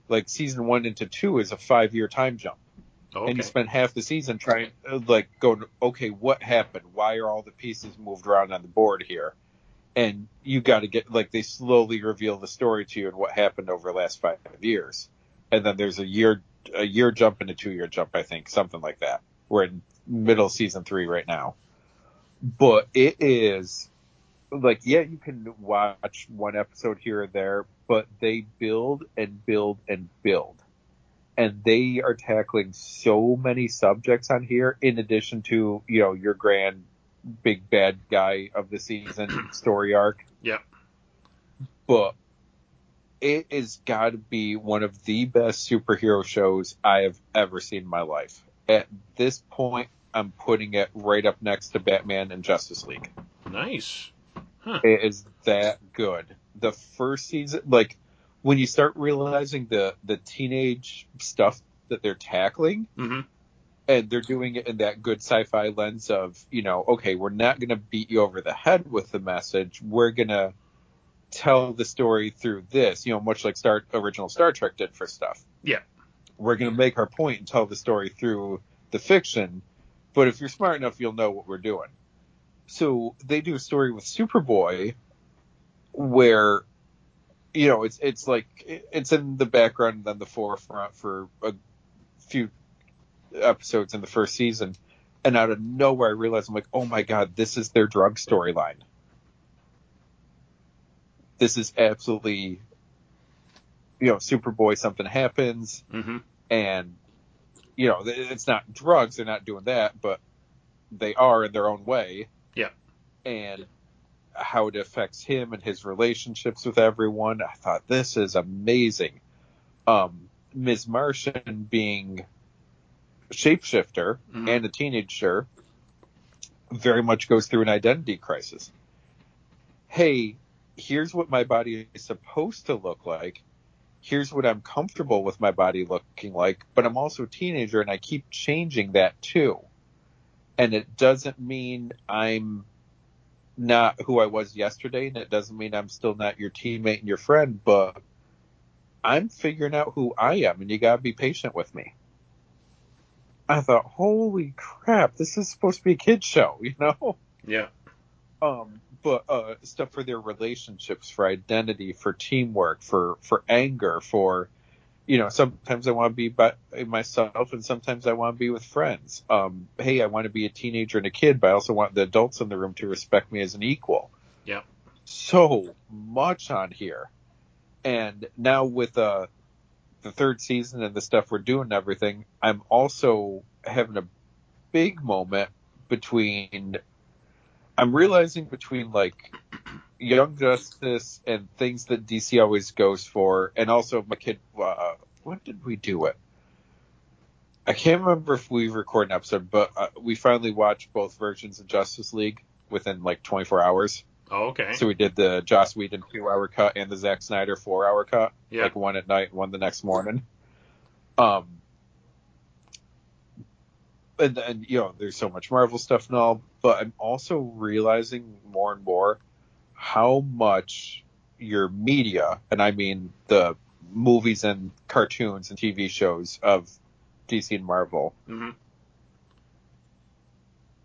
Speaker 3: Like season one into two is a five year time jump,
Speaker 2: Okay.
Speaker 3: and you spend half the season trying, uh, like, going, okay, what happened? Why are all the pieces moved around on the board here? And you got to get like they slowly reveal the story to you and what happened over the last five years, and then there's a year a year jump and a two year jump, I think, something like that. We're in middle season three right now, but it is like yeah you can watch one episode here or there but they build and build and build and they are tackling so many subjects on here in addition to you know your grand big bad guy of the season story arc
Speaker 2: Yep.
Speaker 3: but it is got to be one of the best superhero shows I have ever seen in my life. At this point, I'm putting it right up next to Batman and Justice League.
Speaker 2: Nice. huh.
Speaker 3: It is that good. The first season, like when you start realizing the the teenage stuff that they're tackling,
Speaker 2: hmm
Speaker 3: and they're doing it in that good sci-fi lens of, you know, okay, we're not going to beat you over the head with the message. We're going to tell the story through this, you know, much like Star original Star Trek did for stuff.
Speaker 2: Yeah.
Speaker 3: we're going to make our point and tell the story through the fiction, but if you're smart enough, you'll know what we're doing. So they do a story with Superboy where you know it's it's like it's in the background and then the forefront for a few episodes in the first season and out of nowhere I realize I'm like, oh my god, this is their drug storyline. This is absolutely you know, Superboy something happens
Speaker 2: Mm-hmm.
Speaker 3: and you know, it's not drugs, they're not doing that, but they are in their own way.
Speaker 2: Yeah.
Speaker 3: And how it affects him and his relationships with everyone. I thought this is amazing. Um, Ms. Martian being a shapeshifter
Speaker 2: Mhm.
Speaker 3: and a teenager very much goes through an identity crisis. Hey, here's what my body is supposed to look like. Here's what I'm comfortable with my body looking like, but I'm also a teenager and I keep changing that too. And it doesn't mean I'm not who I was yesterday, and it doesn't mean I'm still not your teammate and your friend, but I'm figuring out who I am, and you gotta be patient with me. I thought, holy crap, this is supposed to be a kid show, you know?
Speaker 2: Yeah.
Speaker 3: Um, but uh, stuff for their relationships, for identity, for teamwork, for for anger, for you know, sometimes I want to be by myself, and sometimes I want to be with friends. Um, hey, I want to be a teenager and a kid, but I also want the adults in the room to respect me as an equal.
Speaker 2: Yeah.
Speaker 3: So much on here, and now with uh the third season and the stuff we're doing and everything, I'm also having a big moment between I'm realizing between like Young Justice and things that DC always goes for, and also my kid. Uh, when did we do it? I can't remember if we recorded an episode, but uh, we finally watched both versions of Justice League within like 24 hours.
Speaker 2: Oh, okay.
Speaker 3: So we did the Joss Whedon two hour cut and the Zack Snyder four hour cut,
Speaker 2: yeah.
Speaker 3: like one at night, one the next morning. Um, and and you know, there's so much Marvel stuff and all, but I'm also realizing more and more how much your media, and I mean the movies and cartoons and TV shows of DC and Marvel,
Speaker 2: hmm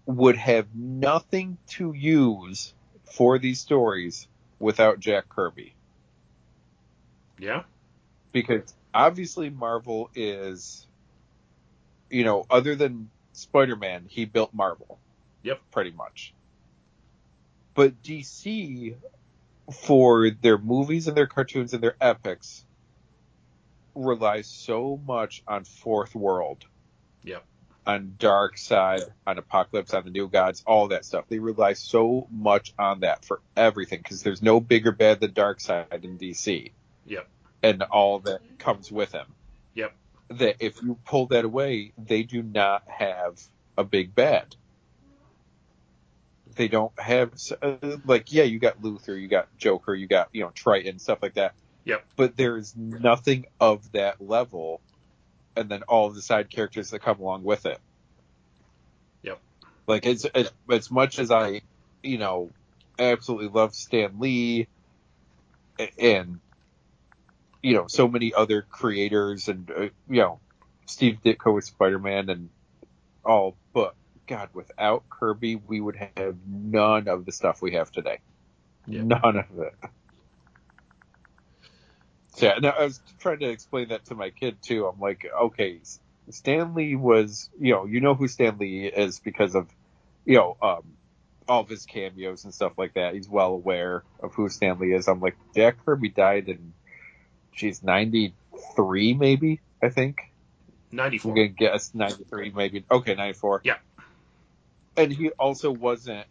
Speaker 3: would have nothing to use for these stories without Jack Kirby.
Speaker 2: Yeah.
Speaker 3: because obviously Marvel is, you know, other than Spider-Man, he built Marvel.
Speaker 2: Yep.
Speaker 3: Pretty much. But DC, for their movies and their cartoons and their epics, relies so much on Fourth World.
Speaker 2: Yep.
Speaker 3: On Darkseid, on Apokolips, on the New Gods, all that stuff. They rely so much on that for everything because there's no bigger bad than Darkseid in DC
Speaker 2: Yep.
Speaker 3: and all that comes with him.
Speaker 2: Yep.
Speaker 3: That if you pull that away, they do not have a big bad. They don't have uh, like yeah, you got Luthor, you got Joker, you got you know Triton stuff like that.
Speaker 2: Yep.
Speaker 3: But there is nothing of that level, and then all of the side characters that come along with it.
Speaker 2: Yep.
Speaker 3: Like it's as, as much as I, you know, absolutely love Stan Lee, and you know so many other creators and uh, you know Steve Ditko with Spider-Man and all, but God, without Kirby, we would have none of the stuff we have today.
Speaker 2: Yeah.
Speaker 3: None of it. So, yeah, no, I was trying to explain that to my kid too. I'm like, okay, Stan Lee was, you know, you know who Stan Lee is because of, you know, um, all of his cameos and stuff like that. He's well aware of who Stan Lee is. I'm like, Jack Kirby died in, she's 93 maybe, I think. I'm
Speaker 2: 94.
Speaker 3: gonna guess 93 maybe. Okay, 94.
Speaker 2: Yeah.
Speaker 3: And he also wasn't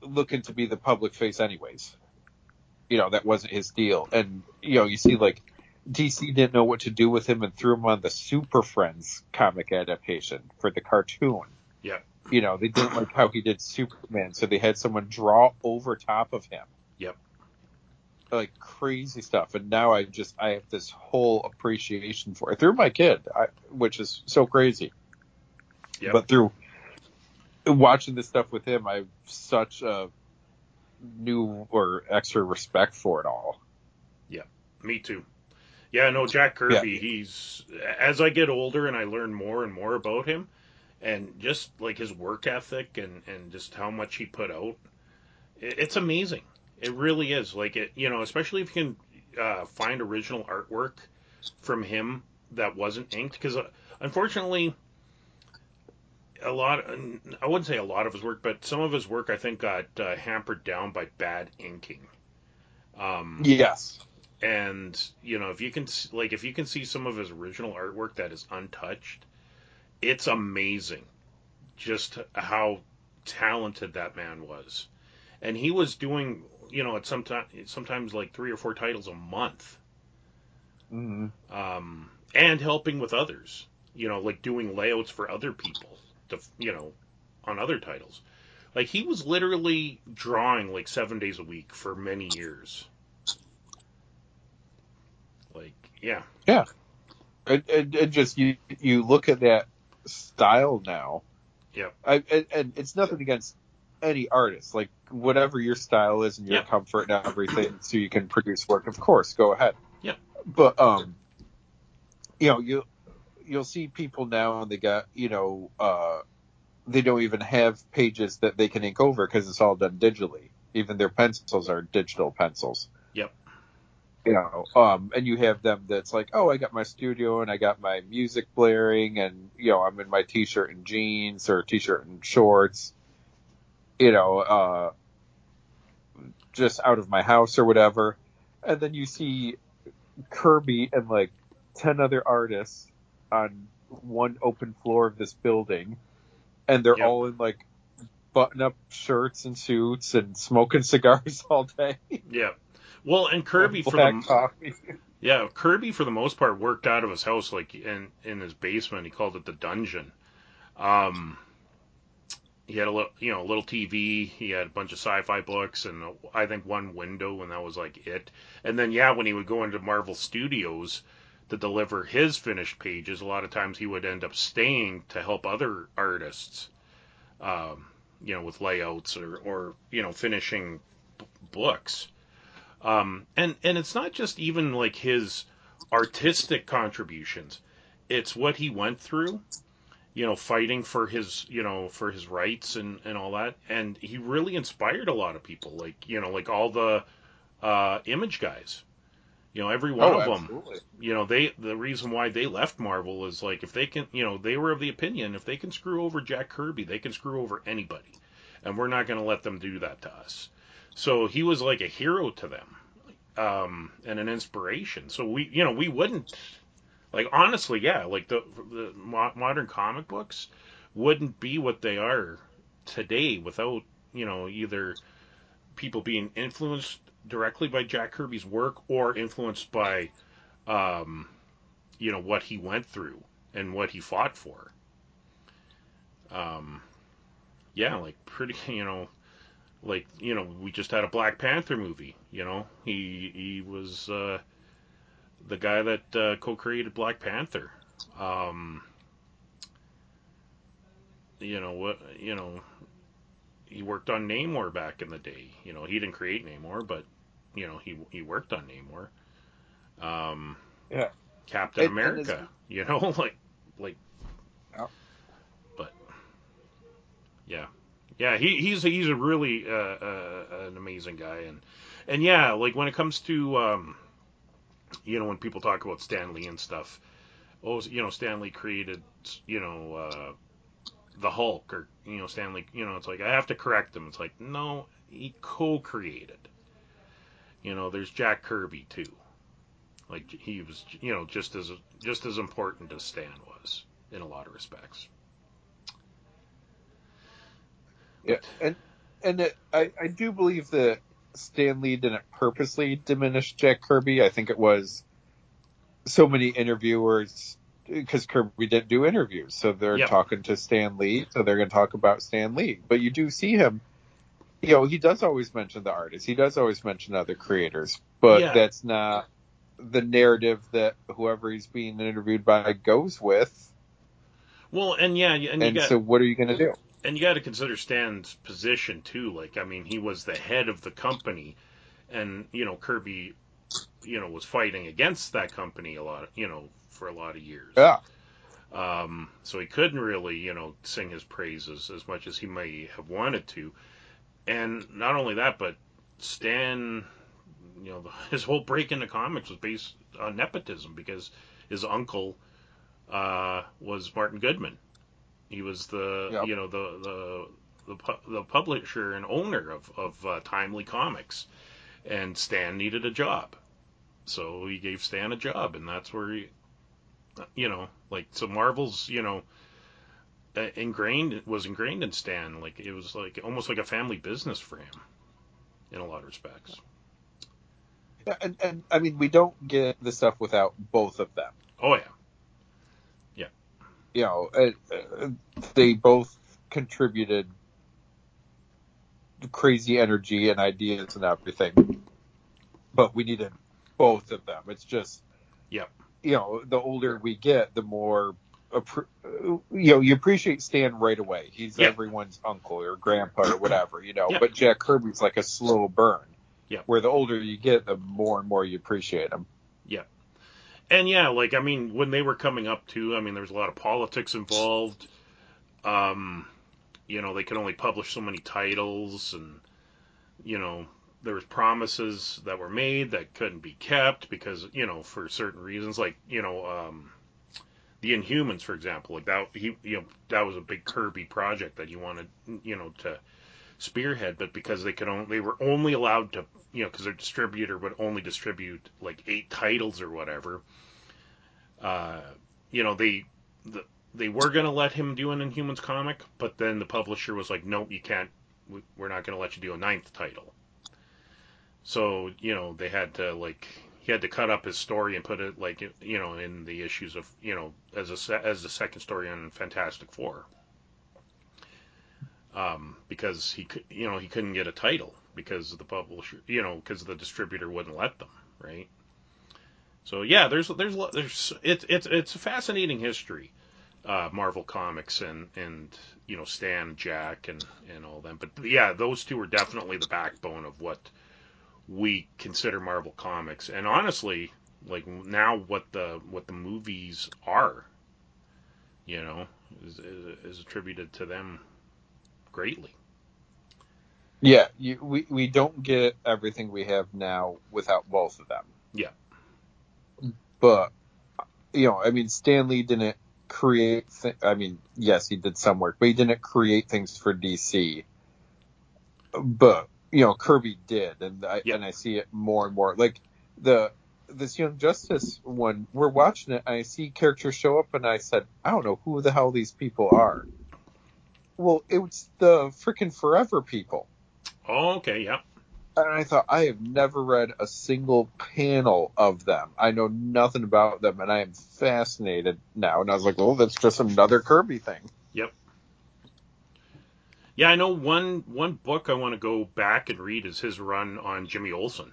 Speaker 3: looking to be the public face anyways. You know, that wasn't his deal. And, you know, you see like DC didn't know what to do with him and threw him on the Super Friends comic adaptation for the cartoon.
Speaker 2: Yeah.
Speaker 3: You know, they didn't like how he did Superman, so they had someone draw over top of him.
Speaker 2: Yep.
Speaker 3: Like crazy stuff. And now I just, I have this whole appreciation for it through my kid, I, which is so crazy.
Speaker 2: Yep.
Speaker 3: But through watching this stuff with him, I have such a new or extra respect for it all.
Speaker 2: Yeah, me too. Yeah, no, Jack Kirby, he's as I get older and I learn more and more about him and just like his work ethic and and just how much he put out. it- It's amazing. It really is. Like it, you know, especially if you can uh, find original artwork from him that wasn't inked because uh, unfortunately a lot I wouldn't say a lot of his work, but some of his work I think got uh, hampered down by bad inking. Um,
Speaker 3: Yes.
Speaker 2: and you know if you can like if you can see some of his original artwork that is untouched it's amazing just how talented that man was and he was doing you know at some time sometimes like three or four titles a month
Speaker 3: hmm
Speaker 2: um, and helping with others you know like doing layouts for other people you know on other titles like he was literally drawing like seven days a week for many years like yeah
Speaker 3: And, and, and just you you look at that style now.
Speaker 2: Yep.
Speaker 3: I and, and it's nothing against any artist. Like whatever your style is and your
Speaker 2: Yep.
Speaker 3: comfort and everything, so you can produce work. Of course, go ahead.
Speaker 2: Yep.
Speaker 3: But um, you know you you'll see people now and they got you know uh they don't even have pages that they can ink over because it's all done digitally. Even their pencils are digital pencils.
Speaker 2: Yep.
Speaker 3: You know, um, and you have them that's like, oh, I got my studio and I got my music blaring, and you know, I'm in my t-shirt and jeans or t-shirt and shorts. You know, uh, just out of my house or whatever, and then you see Kirby and like ten other artists on one open floor of this building, and they're
Speaker 2: Yep.
Speaker 3: all in like button-up shirts and suits and smoking cigars all day.
Speaker 2: Yeah. Well, and Kirby for the
Speaker 3: coffee.
Speaker 2: yeah Kirby for the most part worked out of his house like in in his basement. He called it the dungeon. Um, he had a little you know a little TV. He had a bunch of sci-fi books and I think one window, and that was like it. And then yeah, when he would go into Marvel Studios to deliver his finished pages, a lot of times he would end up staying to help other artists. Um, you know, with layouts or, or you know, finishing b- books. Um, and and it's not just even like his artistic contributions; it's what he went through, you know, fighting for his you know for his rights and and all that. And he really inspired a lot of people, like you know, like all the uh, image guys. You know, every one
Speaker 3: Oh,
Speaker 2: of them you know they the reason why they left Marvel is like if they can you know they were of the opinion if they can screw over Jack Kirby they can screw over anybody. And we're not going to let them do that to us. So he was like a hero to them um and an inspiration. So we you know we wouldn't like honestly yeah like the the modern comic books wouldn't be what they are today without you know either people being influenced directly by Jack Kirby's work or influenced by um, you know what he went through and what he fought for. Um, yeah, like pretty, you know, like you know, we just had a Black Panther movie. You know, he he was uh, the guy that uh, co-created Black Panther. Um, you know what? You know, he worked on Namor back in the day. You know, he didn't create Namor, but you know, he he worked on Namor. Um,
Speaker 3: Yeah.
Speaker 2: Captain
Speaker 3: and
Speaker 2: America. you know, like like.
Speaker 3: Yeah.
Speaker 2: But yeah, yeah, he he's he's a really uh, uh, an amazing guy, and and yeah, like when it comes to um, you know, when people talk about Stan Lee and stuff, oh, you know, Stan Lee created, you know, uh, the Hulk, or you know, Stan Lee, you know, it's like I have to correct him. It's like no, he co-created. You know, there's Jack Kirby too. Like he was, you know, just as just as important as Stan was in a lot of respects.
Speaker 3: Yeah, and and it, I I do believe that Stan Lee didn't purposely diminish Jack Kirby. I think it was so many interviewers because Kirby didn't do interviews, so they're
Speaker 2: Yep.
Speaker 3: talking to Stan Lee, so they're going to talk about Stan Lee. But you do see him. You know, he does always mention the artists. He does always mention other creators, but
Speaker 2: Yeah.
Speaker 3: that's not the narrative that whoever he's being interviewed by goes with.
Speaker 2: Well, and yeah, and
Speaker 3: And,
Speaker 2: you got
Speaker 3: so, what are you going to do?
Speaker 2: and you got to consider Stan's position too. Like, I mean, he was the head of the company, and you know, Kirby you know, was fighting against that company a lot, you know, for a lot of years.
Speaker 3: Yeah.
Speaker 2: Um, so he couldn't really, you know, sing his praises as much as he may have wanted to. And not only that, but Stan, you know, his whole break into comics was based on nepotism because his uncle uh, was Martin Goodman. He was the,
Speaker 3: Yep.
Speaker 2: you know, the the the, the publisher and owner of of uh, Timely Comics, and Stan needed a job, so he gave Stan a job, and that's where he, you know, like so Marvel's, you know, uh, ingrained was ingrained in Stan, like it was like almost like a family business for him, in a lot of respects.
Speaker 3: Yeah, and, and I mean, we don't get the stuff without both of them.
Speaker 2: Oh yeah, Yeah.
Speaker 3: You know, uh, uh, they both contributed crazy energy and ideas and everything, but we needed both of them. It's just,
Speaker 2: Yep.
Speaker 3: you know, the older we get, the more. You know, you appreciate Stan right away. He's
Speaker 2: Yeah.
Speaker 3: everyone's uncle or grandpa or whatever, you know.
Speaker 2: Yeah.
Speaker 3: But Jack Kirby's like a slow burn.
Speaker 2: Yeah.
Speaker 3: Where the older you get, the more and more you appreciate him. Yeah.
Speaker 2: And yeah, like I mean, when they were coming up too, I mean, there was a lot of politics involved. Um, you know, they could only publish so many titles, and you know, there was promises that were made that couldn't be kept because you know for certain reasons, like you know, um, the Inhumans, for example, like that he you know that was a big Kirby project that he wanted you know to spearhead, but because they could only they were only allowed to you know because their distributor would only distribute like eight titles or whatever. Uh, you know they the, they were going to let him do an Inhumans comic, but then the publisher was like, nope, you can't. we- We're not going to let you do a ninth title. So you know they had to like he had to cut up his story and put it like you know in the issues of you know as a as the second story on Fantastic Four. Um, because he could you know he couldn't get a title because the publisher you know because the distributor wouldn't let them right. So yeah, there's there's there's it's it's it's a fascinating history, uh, Marvel Comics and and you know Stan, Jack, and and all them. But yeah, those two are definitely the backbone of what we consider Marvel Comics. And honestly, like now, what the what the movies are, you know, is is, is attributed to them greatly.
Speaker 3: Yeah, you, we we don't get everything we have now without both of them.
Speaker 2: Yeah.
Speaker 3: But you know, I mean, Stan Lee didn't create. Th- I mean, yes, he did some work, but he didn't create things for DC. But you know, Kirby did, and I
Speaker 2: Yeah.
Speaker 3: and I see it more and more. Like the this Young Justice one, we're watching it, and I see characters show up, and I said, I don't know who the hell these people are. Well, it's the freaking Forever people.
Speaker 2: Oh, okay, yeah,
Speaker 3: And I thought, I have never read a single panel of them. I know nothing about them, and I am fascinated now. And I was like, oh, that's just another Kirby thing. Yep.
Speaker 2: Yeah. I know one one book I want to go back and read is his run on Jimmy Olsen.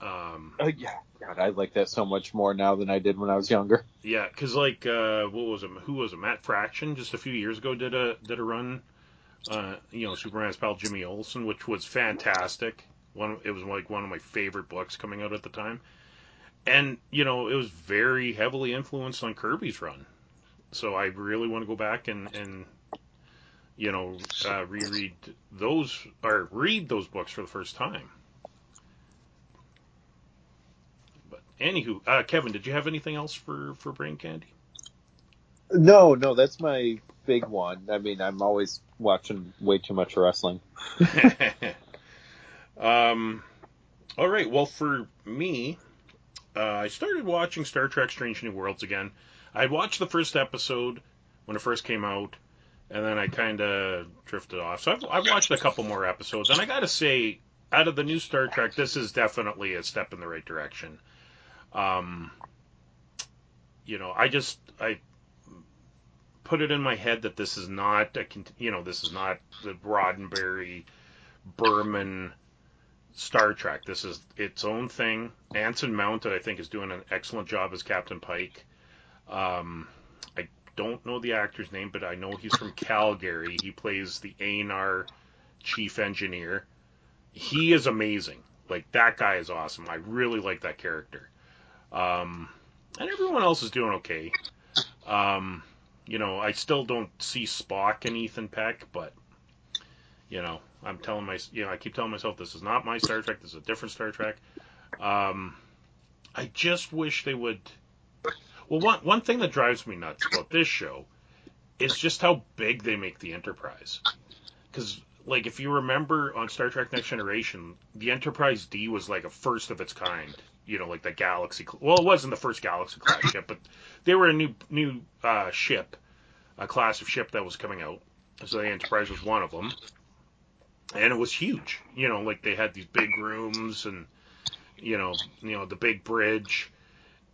Speaker 2: Um,
Speaker 3: Uh, yeah, God, I like that so much more now than I did when I was younger.
Speaker 2: Yeah, because like uh, what was it? Who was it? Matt Fraction just a few years ago did a did a run. Uh, you know, Superman's pal Jimmy Olsen, which was fantastic. One, it was like one of my favorite books coming out at the time, and you know, it was very heavily influenced on Kirby's run. So I really want to go back and and you know uh, reread those or read those books for the first time. But anywho, uh, Kevin, did you have anything else for for Brain Candy?
Speaker 3: No, no, that's my big one. I mean, I'm always watching way too much wrestling.
Speaker 2: um, all right. Well, for me, uh, I started watching Star Trek: Strange New Worlds again. I watched the first episode when it first came out, and then I kind of drifted off. So I've, I've watched a couple more episodes, and I got to say, out of the new Star Trek, this is definitely a step in the right direction. Um, you know, I just I put it in my head that this is not a you know this is not the Roddenberry Berman Star Trek. This is its own thing. Anson Mount, I think, is doing an excellent job as Captain Pike. Um, I don't know the actor's name, but I know he's from Calgary. He plays the Aenar chief engineer. He is amazing. Like that guy is awesome. I really like that character. Um, and everyone else is doing okay. Um, you know, I still don't see Spock and Ethan Peck, but you know, I'm telling my, you know, I keep telling myself this is not my Star Trek. This is a different Star Trek. Um, I just wish they would. Well, one one thing that drives me nuts about this show is just how big they make the Enterprise. Because, like, if you remember on Star Trek Next Generation, the Enterprise D was like a first of its kind. You know, like the Galaxy. Well, it wasn't the first Galaxy class ship, but they were a new new uh, ship, a class of ship that was coming out. So the Enterprise was one of them, and it was huge. You know, like they had these big rooms and you know, you know the big bridge.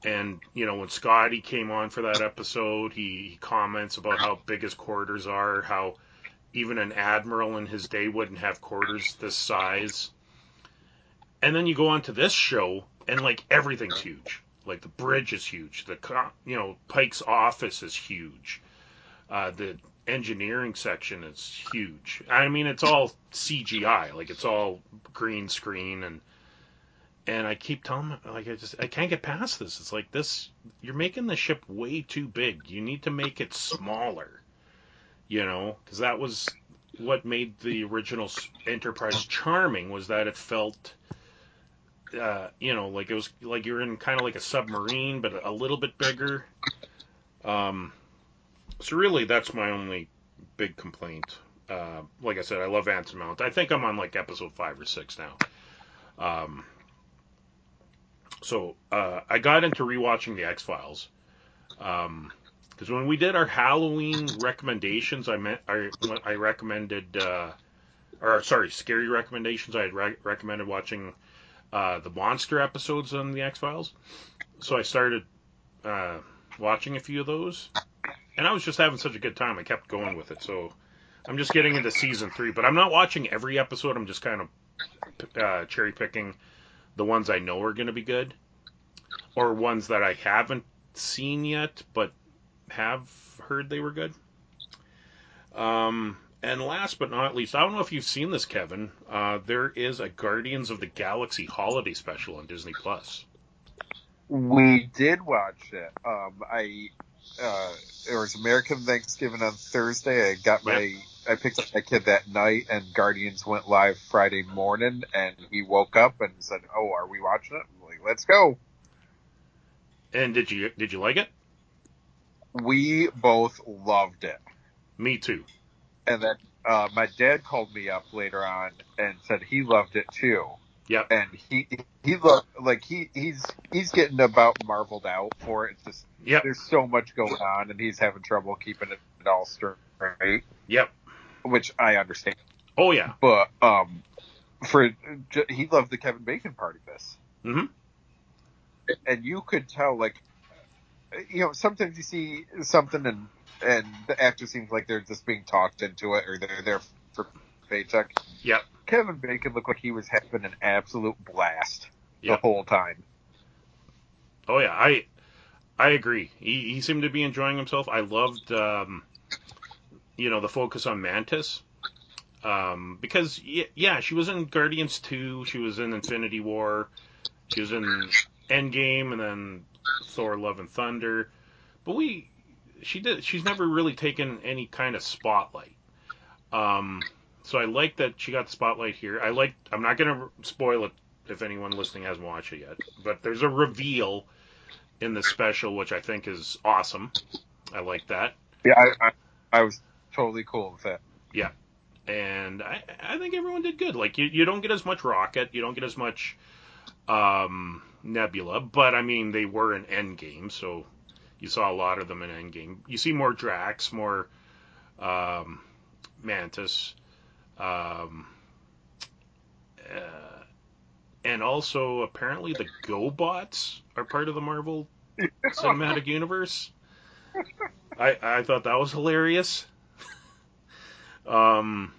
Speaker 2: And you know when Scotty came on for that episode, he, he comments about how big his quarters are, how even an admiral in his day wouldn't have quarters this size. And then you go on to this show, and like everything's huge. Like the bridge is huge. The you know Pike's office is huge. Uh, the engineering section is huge. I mean, it's all CGI. Like it's all green screen and and I keep telling like I just I can't get past this. It's like this. You're making the ship way too big. You need to make it smaller. You know, because that was what made the original Enterprise charming was that it felt uh, you know, like it was like you're in kind of like a submarine, but a little bit bigger. Um, so really, that's my only big complaint. Uh, like I said, I love Anson Mount. I think I'm on like episode five or six now. Um, so uh, I got into rewatching the X Files. Um, because when we did our Halloween recommendations, I meant I, I recommended, uh, or sorry, scary recommendations. I had re- recommended watching uh, the monster episodes on the X Files. So I started uh, watching a few of those, and I was just having such a good time. I kept going with it. So I'm just getting into season three, but I'm not watching every episode. I'm just kind of uh, cherry picking the ones I know are going to be good, or ones that I haven't seen yet, but have heard they were good. Um, and last but not least, I don't know if you've seen this, Kevin. Uh, there is a Guardians of the Galaxy holiday special on Disney Plus.
Speaker 3: We did watch it. Um, I uh, it was American Thanksgiving on Thursday. I got my. I picked up my kid that night, and Guardians went live Friday morning, and he woke up and said, "Oh, are we watching it?" I'm like, "Let's go."
Speaker 2: And did you did you like it?
Speaker 3: We both loved it.
Speaker 2: Me too.
Speaker 3: And then uh, my dad called me up later on and said he loved it too.
Speaker 2: Yep.
Speaker 3: And he he loved like he he's he's getting about marveled out for it. It's just
Speaker 2: yep.
Speaker 3: there's so much going on and he's having trouble keeping it all straight.
Speaker 2: Yep.
Speaker 3: Which I understand.
Speaker 2: Oh yeah.
Speaker 3: But um, for he loved the Kevin Bacon part of this.
Speaker 2: Mm-hmm.
Speaker 3: And you could tell like you know, sometimes you see something and and the actor seems like they're just being talked into it or they're there for paycheck.
Speaker 2: Yep.
Speaker 3: Kevin Bacon looked like he was having an absolute blast
Speaker 2: yep.
Speaker 3: the whole time.
Speaker 2: Oh yeah, I I agree. He he seemed to be enjoying himself. I loved um, you know the focus on Mantis. Um, because yeah, she was in Guardians 2, she was in Infinity War, she was in Endgame, and then Thor: Love and Thunder. But we, she did. She's never really taken any kind of spotlight. Um, so I like that she got the spotlight here. I like. I'm not gonna spoil it if anyone listening hasn't watched it yet. But there's a reveal in the special, which I think is awesome. I like that.
Speaker 3: Yeah, I, I, I was totally cool with that.
Speaker 2: Yeah, and I, I think everyone did good. Like you, you don't get as much Rocket, you don't get as much um, Nebula, but I mean they were in Endgame, so you saw a lot of them in Endgame. You see more Drax, more um, Mantis, um, uh, and also apparently the GoBots are part of the Marvel Cinematic Universe. I I thought that was hilarious. um,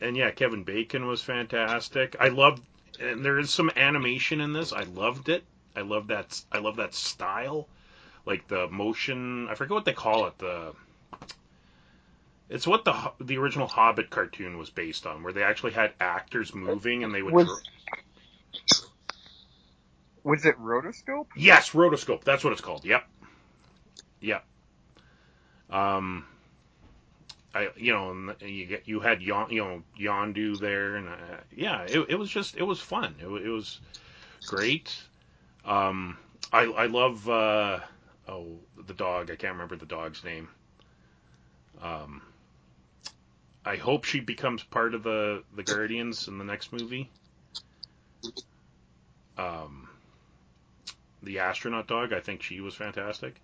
Speaker 2: and yeah, Kevin Bacon was fantastic. I loved and there is some animation in this. I loved it. I love that. I love that style, like the motion. I forget what they call it. The it's what the the original Hobbit cartoon was based on, where they actually had actors moving and they would.
Speaker 3: Was, Was it Rotoscope?
Speaker 2: Yes, Rotoscope. That's what it's called. Yep. Yep. Um, I you know and you get you had Yon, you know Yondu there and uh, yeah it, it was just it was fun. It, it was great. Um I I love uh oh the dog. I can't remember the dog's name. Um I hope she becomes part of the the Guardians in the next movie. Um the astronaut dog I think she was fantastic.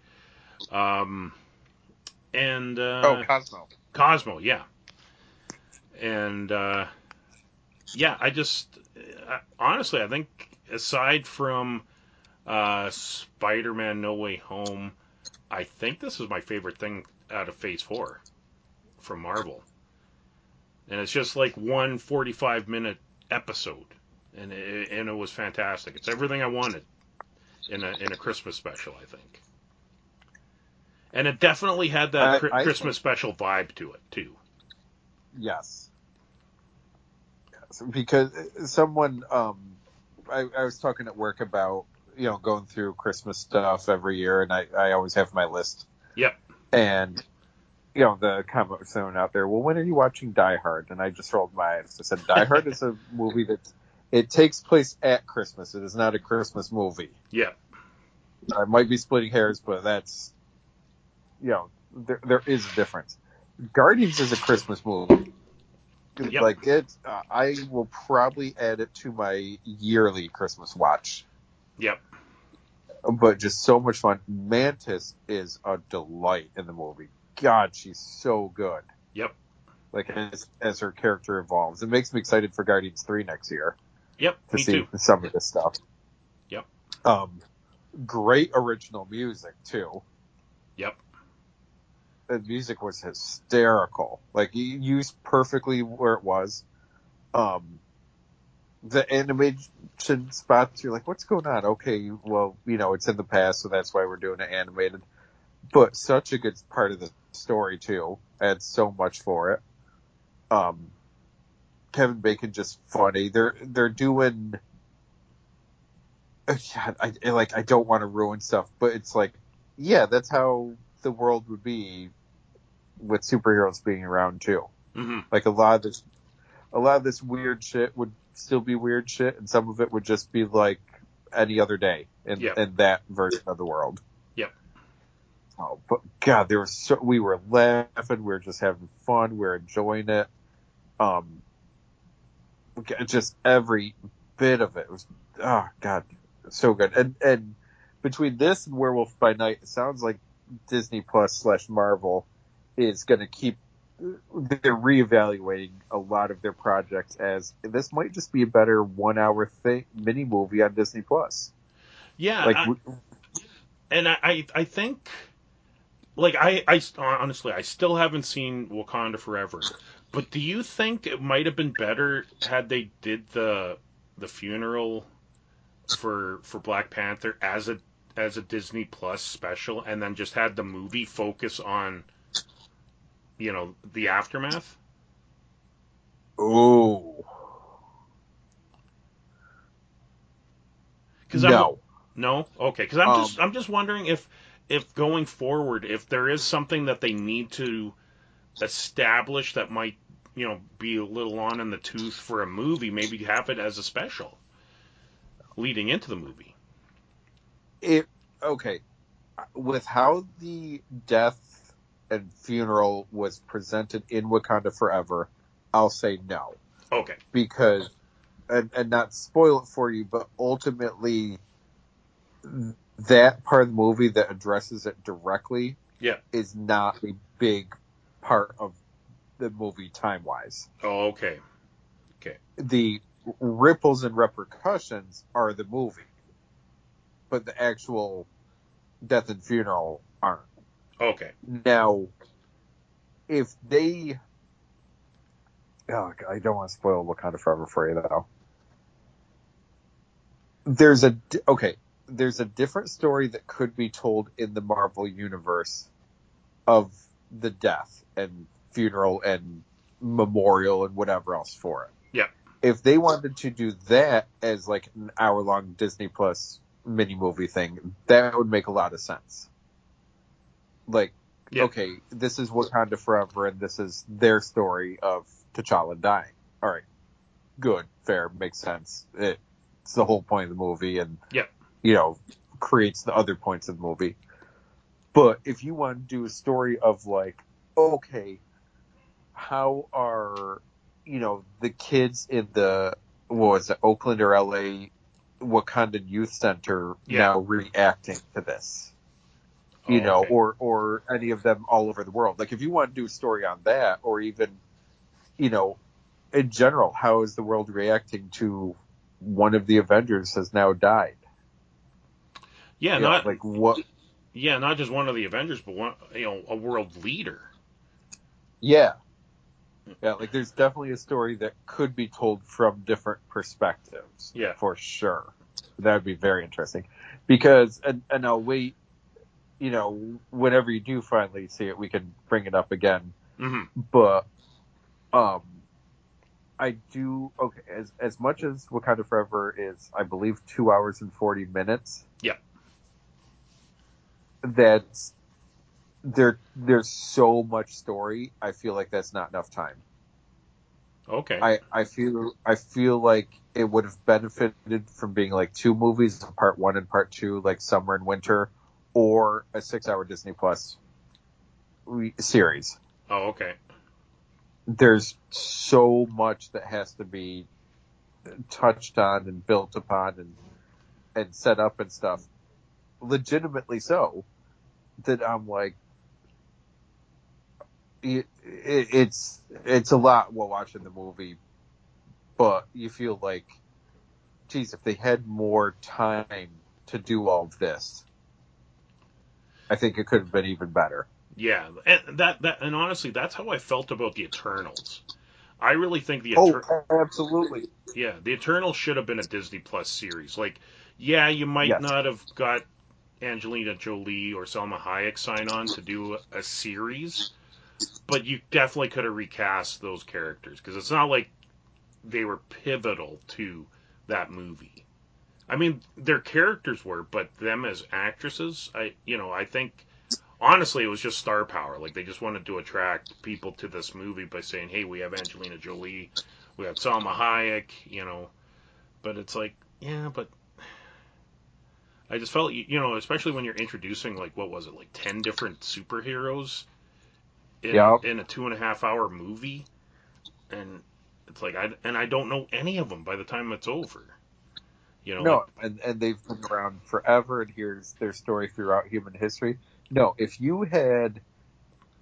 Speaker 2: Um and uh
Speaker 3: oh, Cosmo.
Speaker 2: Cosmo, yeah. And uh, yeah, I just uh, honestly, I think aside from uh, Spider-Man: No Way Home, I think this is my favorite thing out of Phase Four from Marvel. And it's just like one 45-minute episode, and it, and it was fantastic. It's everything I wanted in a in a Christmas special, I think. And it definitely had that
Speaker 3: I- I
Speaker 2: Christmas special vibe to it too.
Speaker 3: Yes. Yes, because someone, um, I, I was talking at work about, you know, going through Christmas stuff every year, and I, I always have my list.
Speaker 2: Yep.
Speaker 3: And, you know, the comment was thrown out there, well, when are you watching Die Hard? And I just rolled my eyes. I said, Die Hard is a movie that, it takes place at Christmas. It is not a Christmas movie.
Speaker 2: Yeah.
Speaker 3: I might be splitting hairs, but that's, you know, there, there is a difference. Guardians is a Christmas movie.
Speaker 2: Yep.
Speaker 3: Like it, uh, I will probably add it to my yearly Christmas watch.
Speaker 2: Yep.
Speaker 3: But just so much fun. Mantis is a delight in the movie. God, she's so good.
Speaker 2: Yep.
Speaker 3: Like as as her character evolves, it makes me excited for Guardians three next year
Speaker 2: Yep.
Speaker 3: to
Speaker 2: Me
Speaker 3: see
Speaker 2: too.
Speaker 3: some of this stuff.
Speaker 2: Yep.
Speaker 3: Um, great original music too.
Speaker 2: Yep.
Speaker 3: The music was hysterical. Like you used perfectly where it was. Um, the animation spots, you're like, what's going on? Okay, well, you know, it's in the past, so that's why we're doing it animated. But such a good part of the story too. Adds so much for it. Um, Kevin Bacon just funny. They're they're doing. God, I like. I don't want to ruin stuff, but it's like, yeah, that's how the world would be with superheroes being around too.
Speaker 2: hmm
Speaker 3: Like a lot of this, a lot of this weird shit would still be weird shit, and some of it would just be like any other day in,
Speaker 2: Yep.
Speaker 3: in that version of the world.
Speaker 2: Yep.
Speaker 3: Oh, but God, there was so we were laughing, we were just having fun, we were enjoying it. Um, just every bit of it was, oh God, so good. And and between this and Werewolf by Night, it sounds like Disney Plus slash Marvel is going to keep they're reevaluating a lot of their projects as this might just be a better one hour thing mini movie on Disney Plus.
Speaker 2: Yeah.
Speaker 3: Like
Speaker 2: I-
Speaker 3: we-
Speaker 2: and I, I, I think, like, I, I, honestly, I still haven't seen Wakanda Forever. But do you think it might have been better had they did the, the funeral for, for Black Panther as a, as a Disney Plus special, and then just had the movie focus on, you know, the aftermath?
Speaker 3: oh
Speaker 2: Because
Speaker 3: no,
Speaker 2: No, okay. Because I'm
Speaker 3: Um,
Speaker 2: just I'm just wondering if if going forward, if there is something that they need to establish that might you know be a little on in the tooth for a movie, maybe have it as a special leading into the movie.
Speaker 3: it okay with how the death and funeral was presented in Wakanda Forever. I'll say no.
Speaker 2: Okay.
Speaker 3: because and, and not spoil it for you, but ultimately that part of the movie that addresses it directly
Speaker 2: Yeah.
Speaker 3: is not a big part of the movie time wise.
Speaker 2: Oh, okay. Okay.
Speaker 3: The ripples and repercussions are the movie, but the actual death and funeral aren't.
Speaker 2: Okay.
Speaker 3: Now, if they, oh, I don't want to spoil Wakanda Forever for you though. There's a okay. There's a different story that could be told in the Marvel universe of the death and funeral and memorial and whatever else for it.
Speaker 2: Yeah.
Speaker 3: if they wanted to do that as like an hour long Disney Plus mini movie thing, that would make a lot of sense. Like,
Speaker 2: Yeah.
Speaker 3: okay, this is Wakanda Forever, and this is their story of T'Challa dying. All right, good, fair, makes sense. It, it's the whole point of the movie, and
Speaker 2: Yeah.
Speaker 3: you know, creates the other points of the movie. But if you want to do a story of like, okay, how are you know the kids in the what was it, Oakland or LA Wakandan Youth Center
Speaker 2: Yeah.
Speaker 3: now reacting to this? You
Speaker 2: Oh,
Speaker 3: know,
Speaker 2: okay.
Speaker 3: or or any of them all over the world. Like if you want to do a story on that, or even, you know, in general, how is the world reacting to one of the Avengers has now died?
Speaker 2: yeah,
Speaker 3: You know,
Speaker 2: not
Speaker 3: like what?
Speaker 2: yeah, not just one of the Avengers, but one you know a world leader.
Speaker 3: Yeah. Yeah, like there's definitely a story that could be told from different perspectives.
Speaker 2: Yeah.
Speaker 3: For sure. That would be very interesting. Because, and, and I'll wait, you know, whenever you do finally see it, we can bring it up again.
Speaker 2: hmm
Speaker 3: But, um, I do, okay, as, as much as Wakanda Forever is, I believe, two hours and 40 minutes.
Speaker 2: Yeah.
Speaker 3: That there, there's so much story. I feel like that's not enough time.
Speaker 2: Okay.
Speaker 3: I, I feel I feel like it would have benefited from being like two movies, part one and part two, like summer and winter, or a six-hour Disney Plus re- series.
Speaker 2: oh, okay.
Speaker 3: There's so much that has to be touched on and built upon and and set up and stuff, legitimately so, that I'm like, it, it, it's it's a lot while watching the movie, but you feel like, geez, if they had more time to do all of this, I think it could have been even better.
Speaker 2: Yeah, and that that and honestly, that's how I felt about the Eternals. I really think the
Speaker 3: Oh, absolutely.
Speaker 2: yeah, the Eternals should have been a Disney Plus series. Like, yeah, you might
Speaker 3: Yes.
Speaker 2: not have got Angelina Jolie or Salma Hayek sign on to do a series, but you definitely could have recast those characters because it's not like they were pivotal to that movie. I mean, their characters were, but them as actresses, I you know, I think honestly it was just star power. Like they just wanted to attract people to this movie by saying, "Hey, we have Angelina Jolie, we have Salma Hayek," you know. But it's like, yeah, but I just felt, you know, especially when you're introducing like what was it, like ten different superheroes in
Speaker 3: Yep.
Speaker 2: in a two and a half hour movie, and it's like I and I don't know any of them by the time it's over. You know,
Speaker 3: No,
Speaker 2: like,
Speaker 3: and, and they've been around forever, and here's their story throughout human history. No, if you had,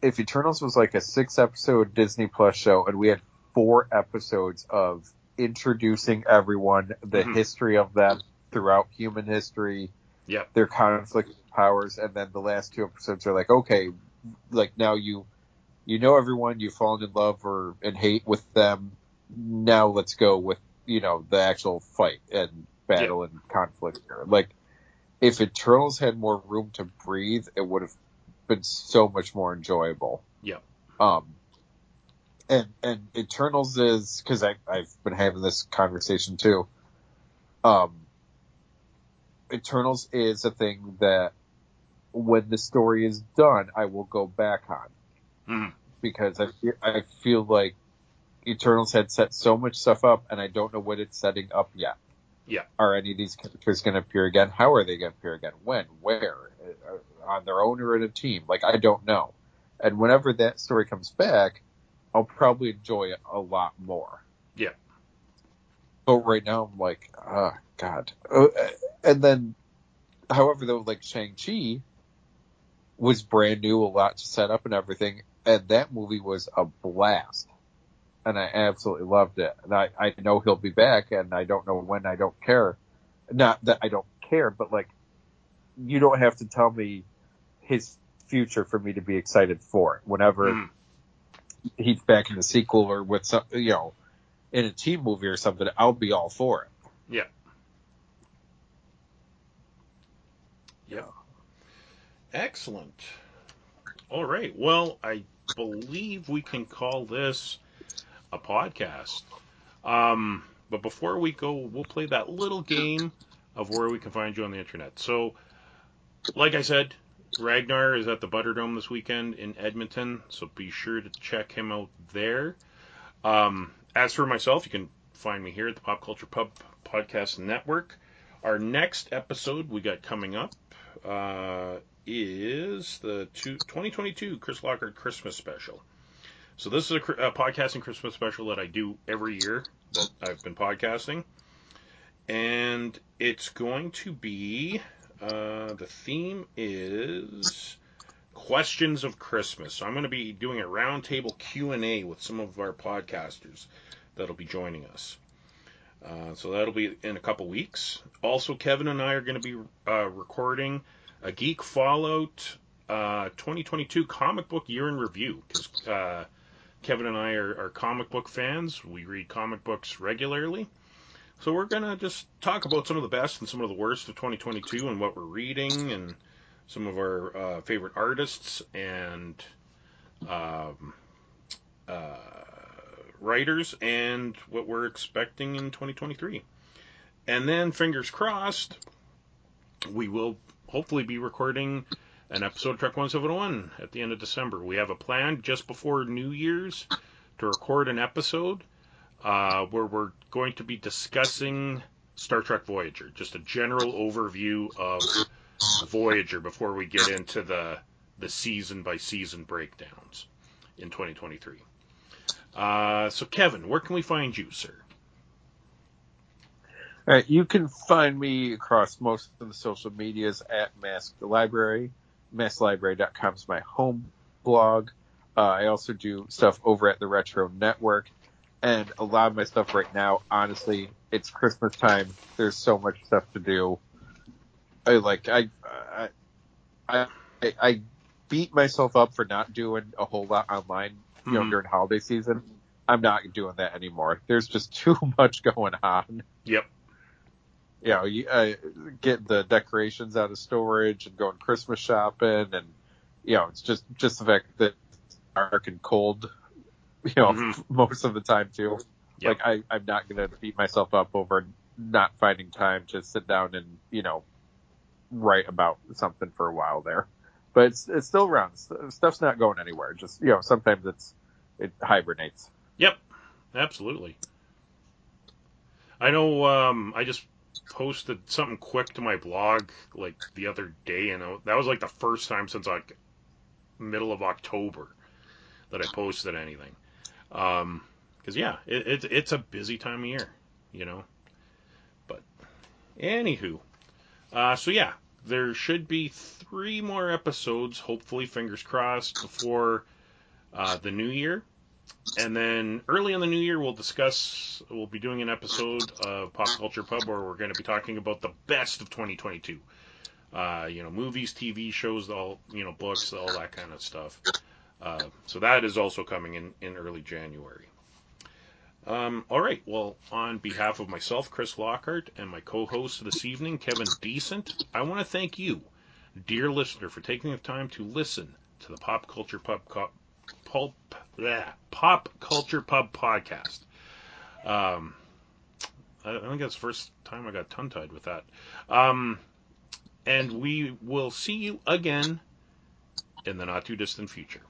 Speaker 3: if Eternals was like a six episode Disney Plus show, and we had four episodes of introducing everyone, the
Speaker 2: Mhm.
Speaker 3: history of them throughout human history,
Speaker 2: Yep.
Speaker 3: their conflict powers, and then the last two episodes are like, okay, like now you, you know everyone, you've fallen in love or in hate with them. Now let's go with you know the actual fight and battle and conflict here. Like if Eternals had more room to breathe, it would have been so much more enjoyable.
Speaker 2: Yeah.
Speaker 3: Um, and and Eternals is because I I've been having this conversation too. Um, Eternals is a thing that when the story is done, I will go back on
Speaker 2: Mhm.
Speaker 3: because I I feel like Eternals had set so much stuff up, and I don't know what it's setting up yet.
Speaker 2: Yeah.
Speaker 3: Are any of these characters going to appear again? How are they going to appear again? When? Where? Uh, On their own or in a team? Like I don't know. And whenever that story comes back, I'll probably enjoy it a lot more.
Speaker 2: Yeah.
Speaker 3: But right now, I'm like, oh god. Uh, and then, however, though, like Shang Chi was brand new, a lot to set up and everything, and that movie was a blast and I absolutely loved it. And I, I know he'll be back, and I don't know when. I don't care. Not that I don't care, but like, you don't have to tell me his future for me to be excited for it. Whenever
Speaker 2: Mhm.
Speaker 3: he's back in the sequel or with some, you know, in a team movie or something, I'll be all for it.
Speaker 2: Yeah. Yep. Excellent. All right. Well, I believe we can call this a podcast. Um, But before we go, we'll play that little game of where we can find you on the internet. So, like I said, Ragnar is at the Butterdome this weekend in Edmonton, so be sure to check him out there. Um, as for myself, you can find me here at the Pop Culture Pub Podcast Network. Our next episode we got coming up uh, is the two, 2022 Chris Lockhart Christmas special. So this is a, a podcasting Christmas special that I do every year that I've been podcasting, and it's going to be uh, the theme is questions of Christmas. So I'm going to be doing a roundtable Q and A with some of our podcasters that'll be joining us. Uh, so that'll be in a couple weeks. Also, Kevin and I are going to be uh, recording a Geek Fallout uh, 2022 comic book year in review because uh, Kevin and I are, are, comic book fans. We read comic books regularly. So we're going to just talk about some of the best and some of the worst of 2022 and what we're reading and some of our uh, favorite artists and um, uh, writers and what we're expecting in 2023. And then, fingers crossed, we will hopefully be recording an episode of Trek 1701 at the end of December. We have a plan just before New Year's to record an episode uh, where we're going to be discussing Star Trek Voyager, just a general overview of Voyager before we get into the the season by season breakdowns in 2023. Uh, so, Kevin, where can we find you, sir?
Speaker 3: You can find me across most of the social medias at Masked Library. MaskedLibrary.com is my home blog. Uh, I also do stuff over at the Retro Network and a lot of my stuff right now, honestly, it's Christmas time. There's so much stuff to do. I like I I I, I beat myself up for not doing a whole lot online, you know, mm-hmm. during holiday season. I'm not doing that anymore. There's just too much going on.
Speaker 2: Yep.
Speaker 3: You know, you uh, get the decorations out of storage and going Christmas shopping, and you know, it's just just the fact that it's dark and cold you know, mm-hmm. most of the time too. Yep. Like I, I'm not gonna beat myself up over not finding time to sit down and, you know, write about something for a while there. But it's, it's still around. Stuff's not going anywhere. Just, you know, sometimes it's, it hibernates.
Speaker 2: Yep. Absolutely. I know, um, I just posted something quick to my blog like the other day and that was like the first time since like middle of October that I posted anything. Um, because yeah, it, it, it's a busy time of year, you know. But anywho, uh, so yeah, there should be three more episodes, hopefully, fingers crossed, before uh, the new year. And then early in the new year, we'll discuss. We'll be doing an episode of Pop Culture Pub where we're going to be talking about the best of 2022. Uh, you know, movies, TV shows, all you know, books, all that kind of stuff. Uh, so that is also coming in, in early January. Um, all right. Well, on behalf of myself, Chris Lockhart, and my co-host this evening, Kevin Decent, I want to thank you, dear listener, for taking the time to listen to the Pop Culture Pub Pulp, bleh, Pop Culture Pub podcast. Um, I think that's the first time I got tongue tied with that. Um, and we will see you again in the not too distant future.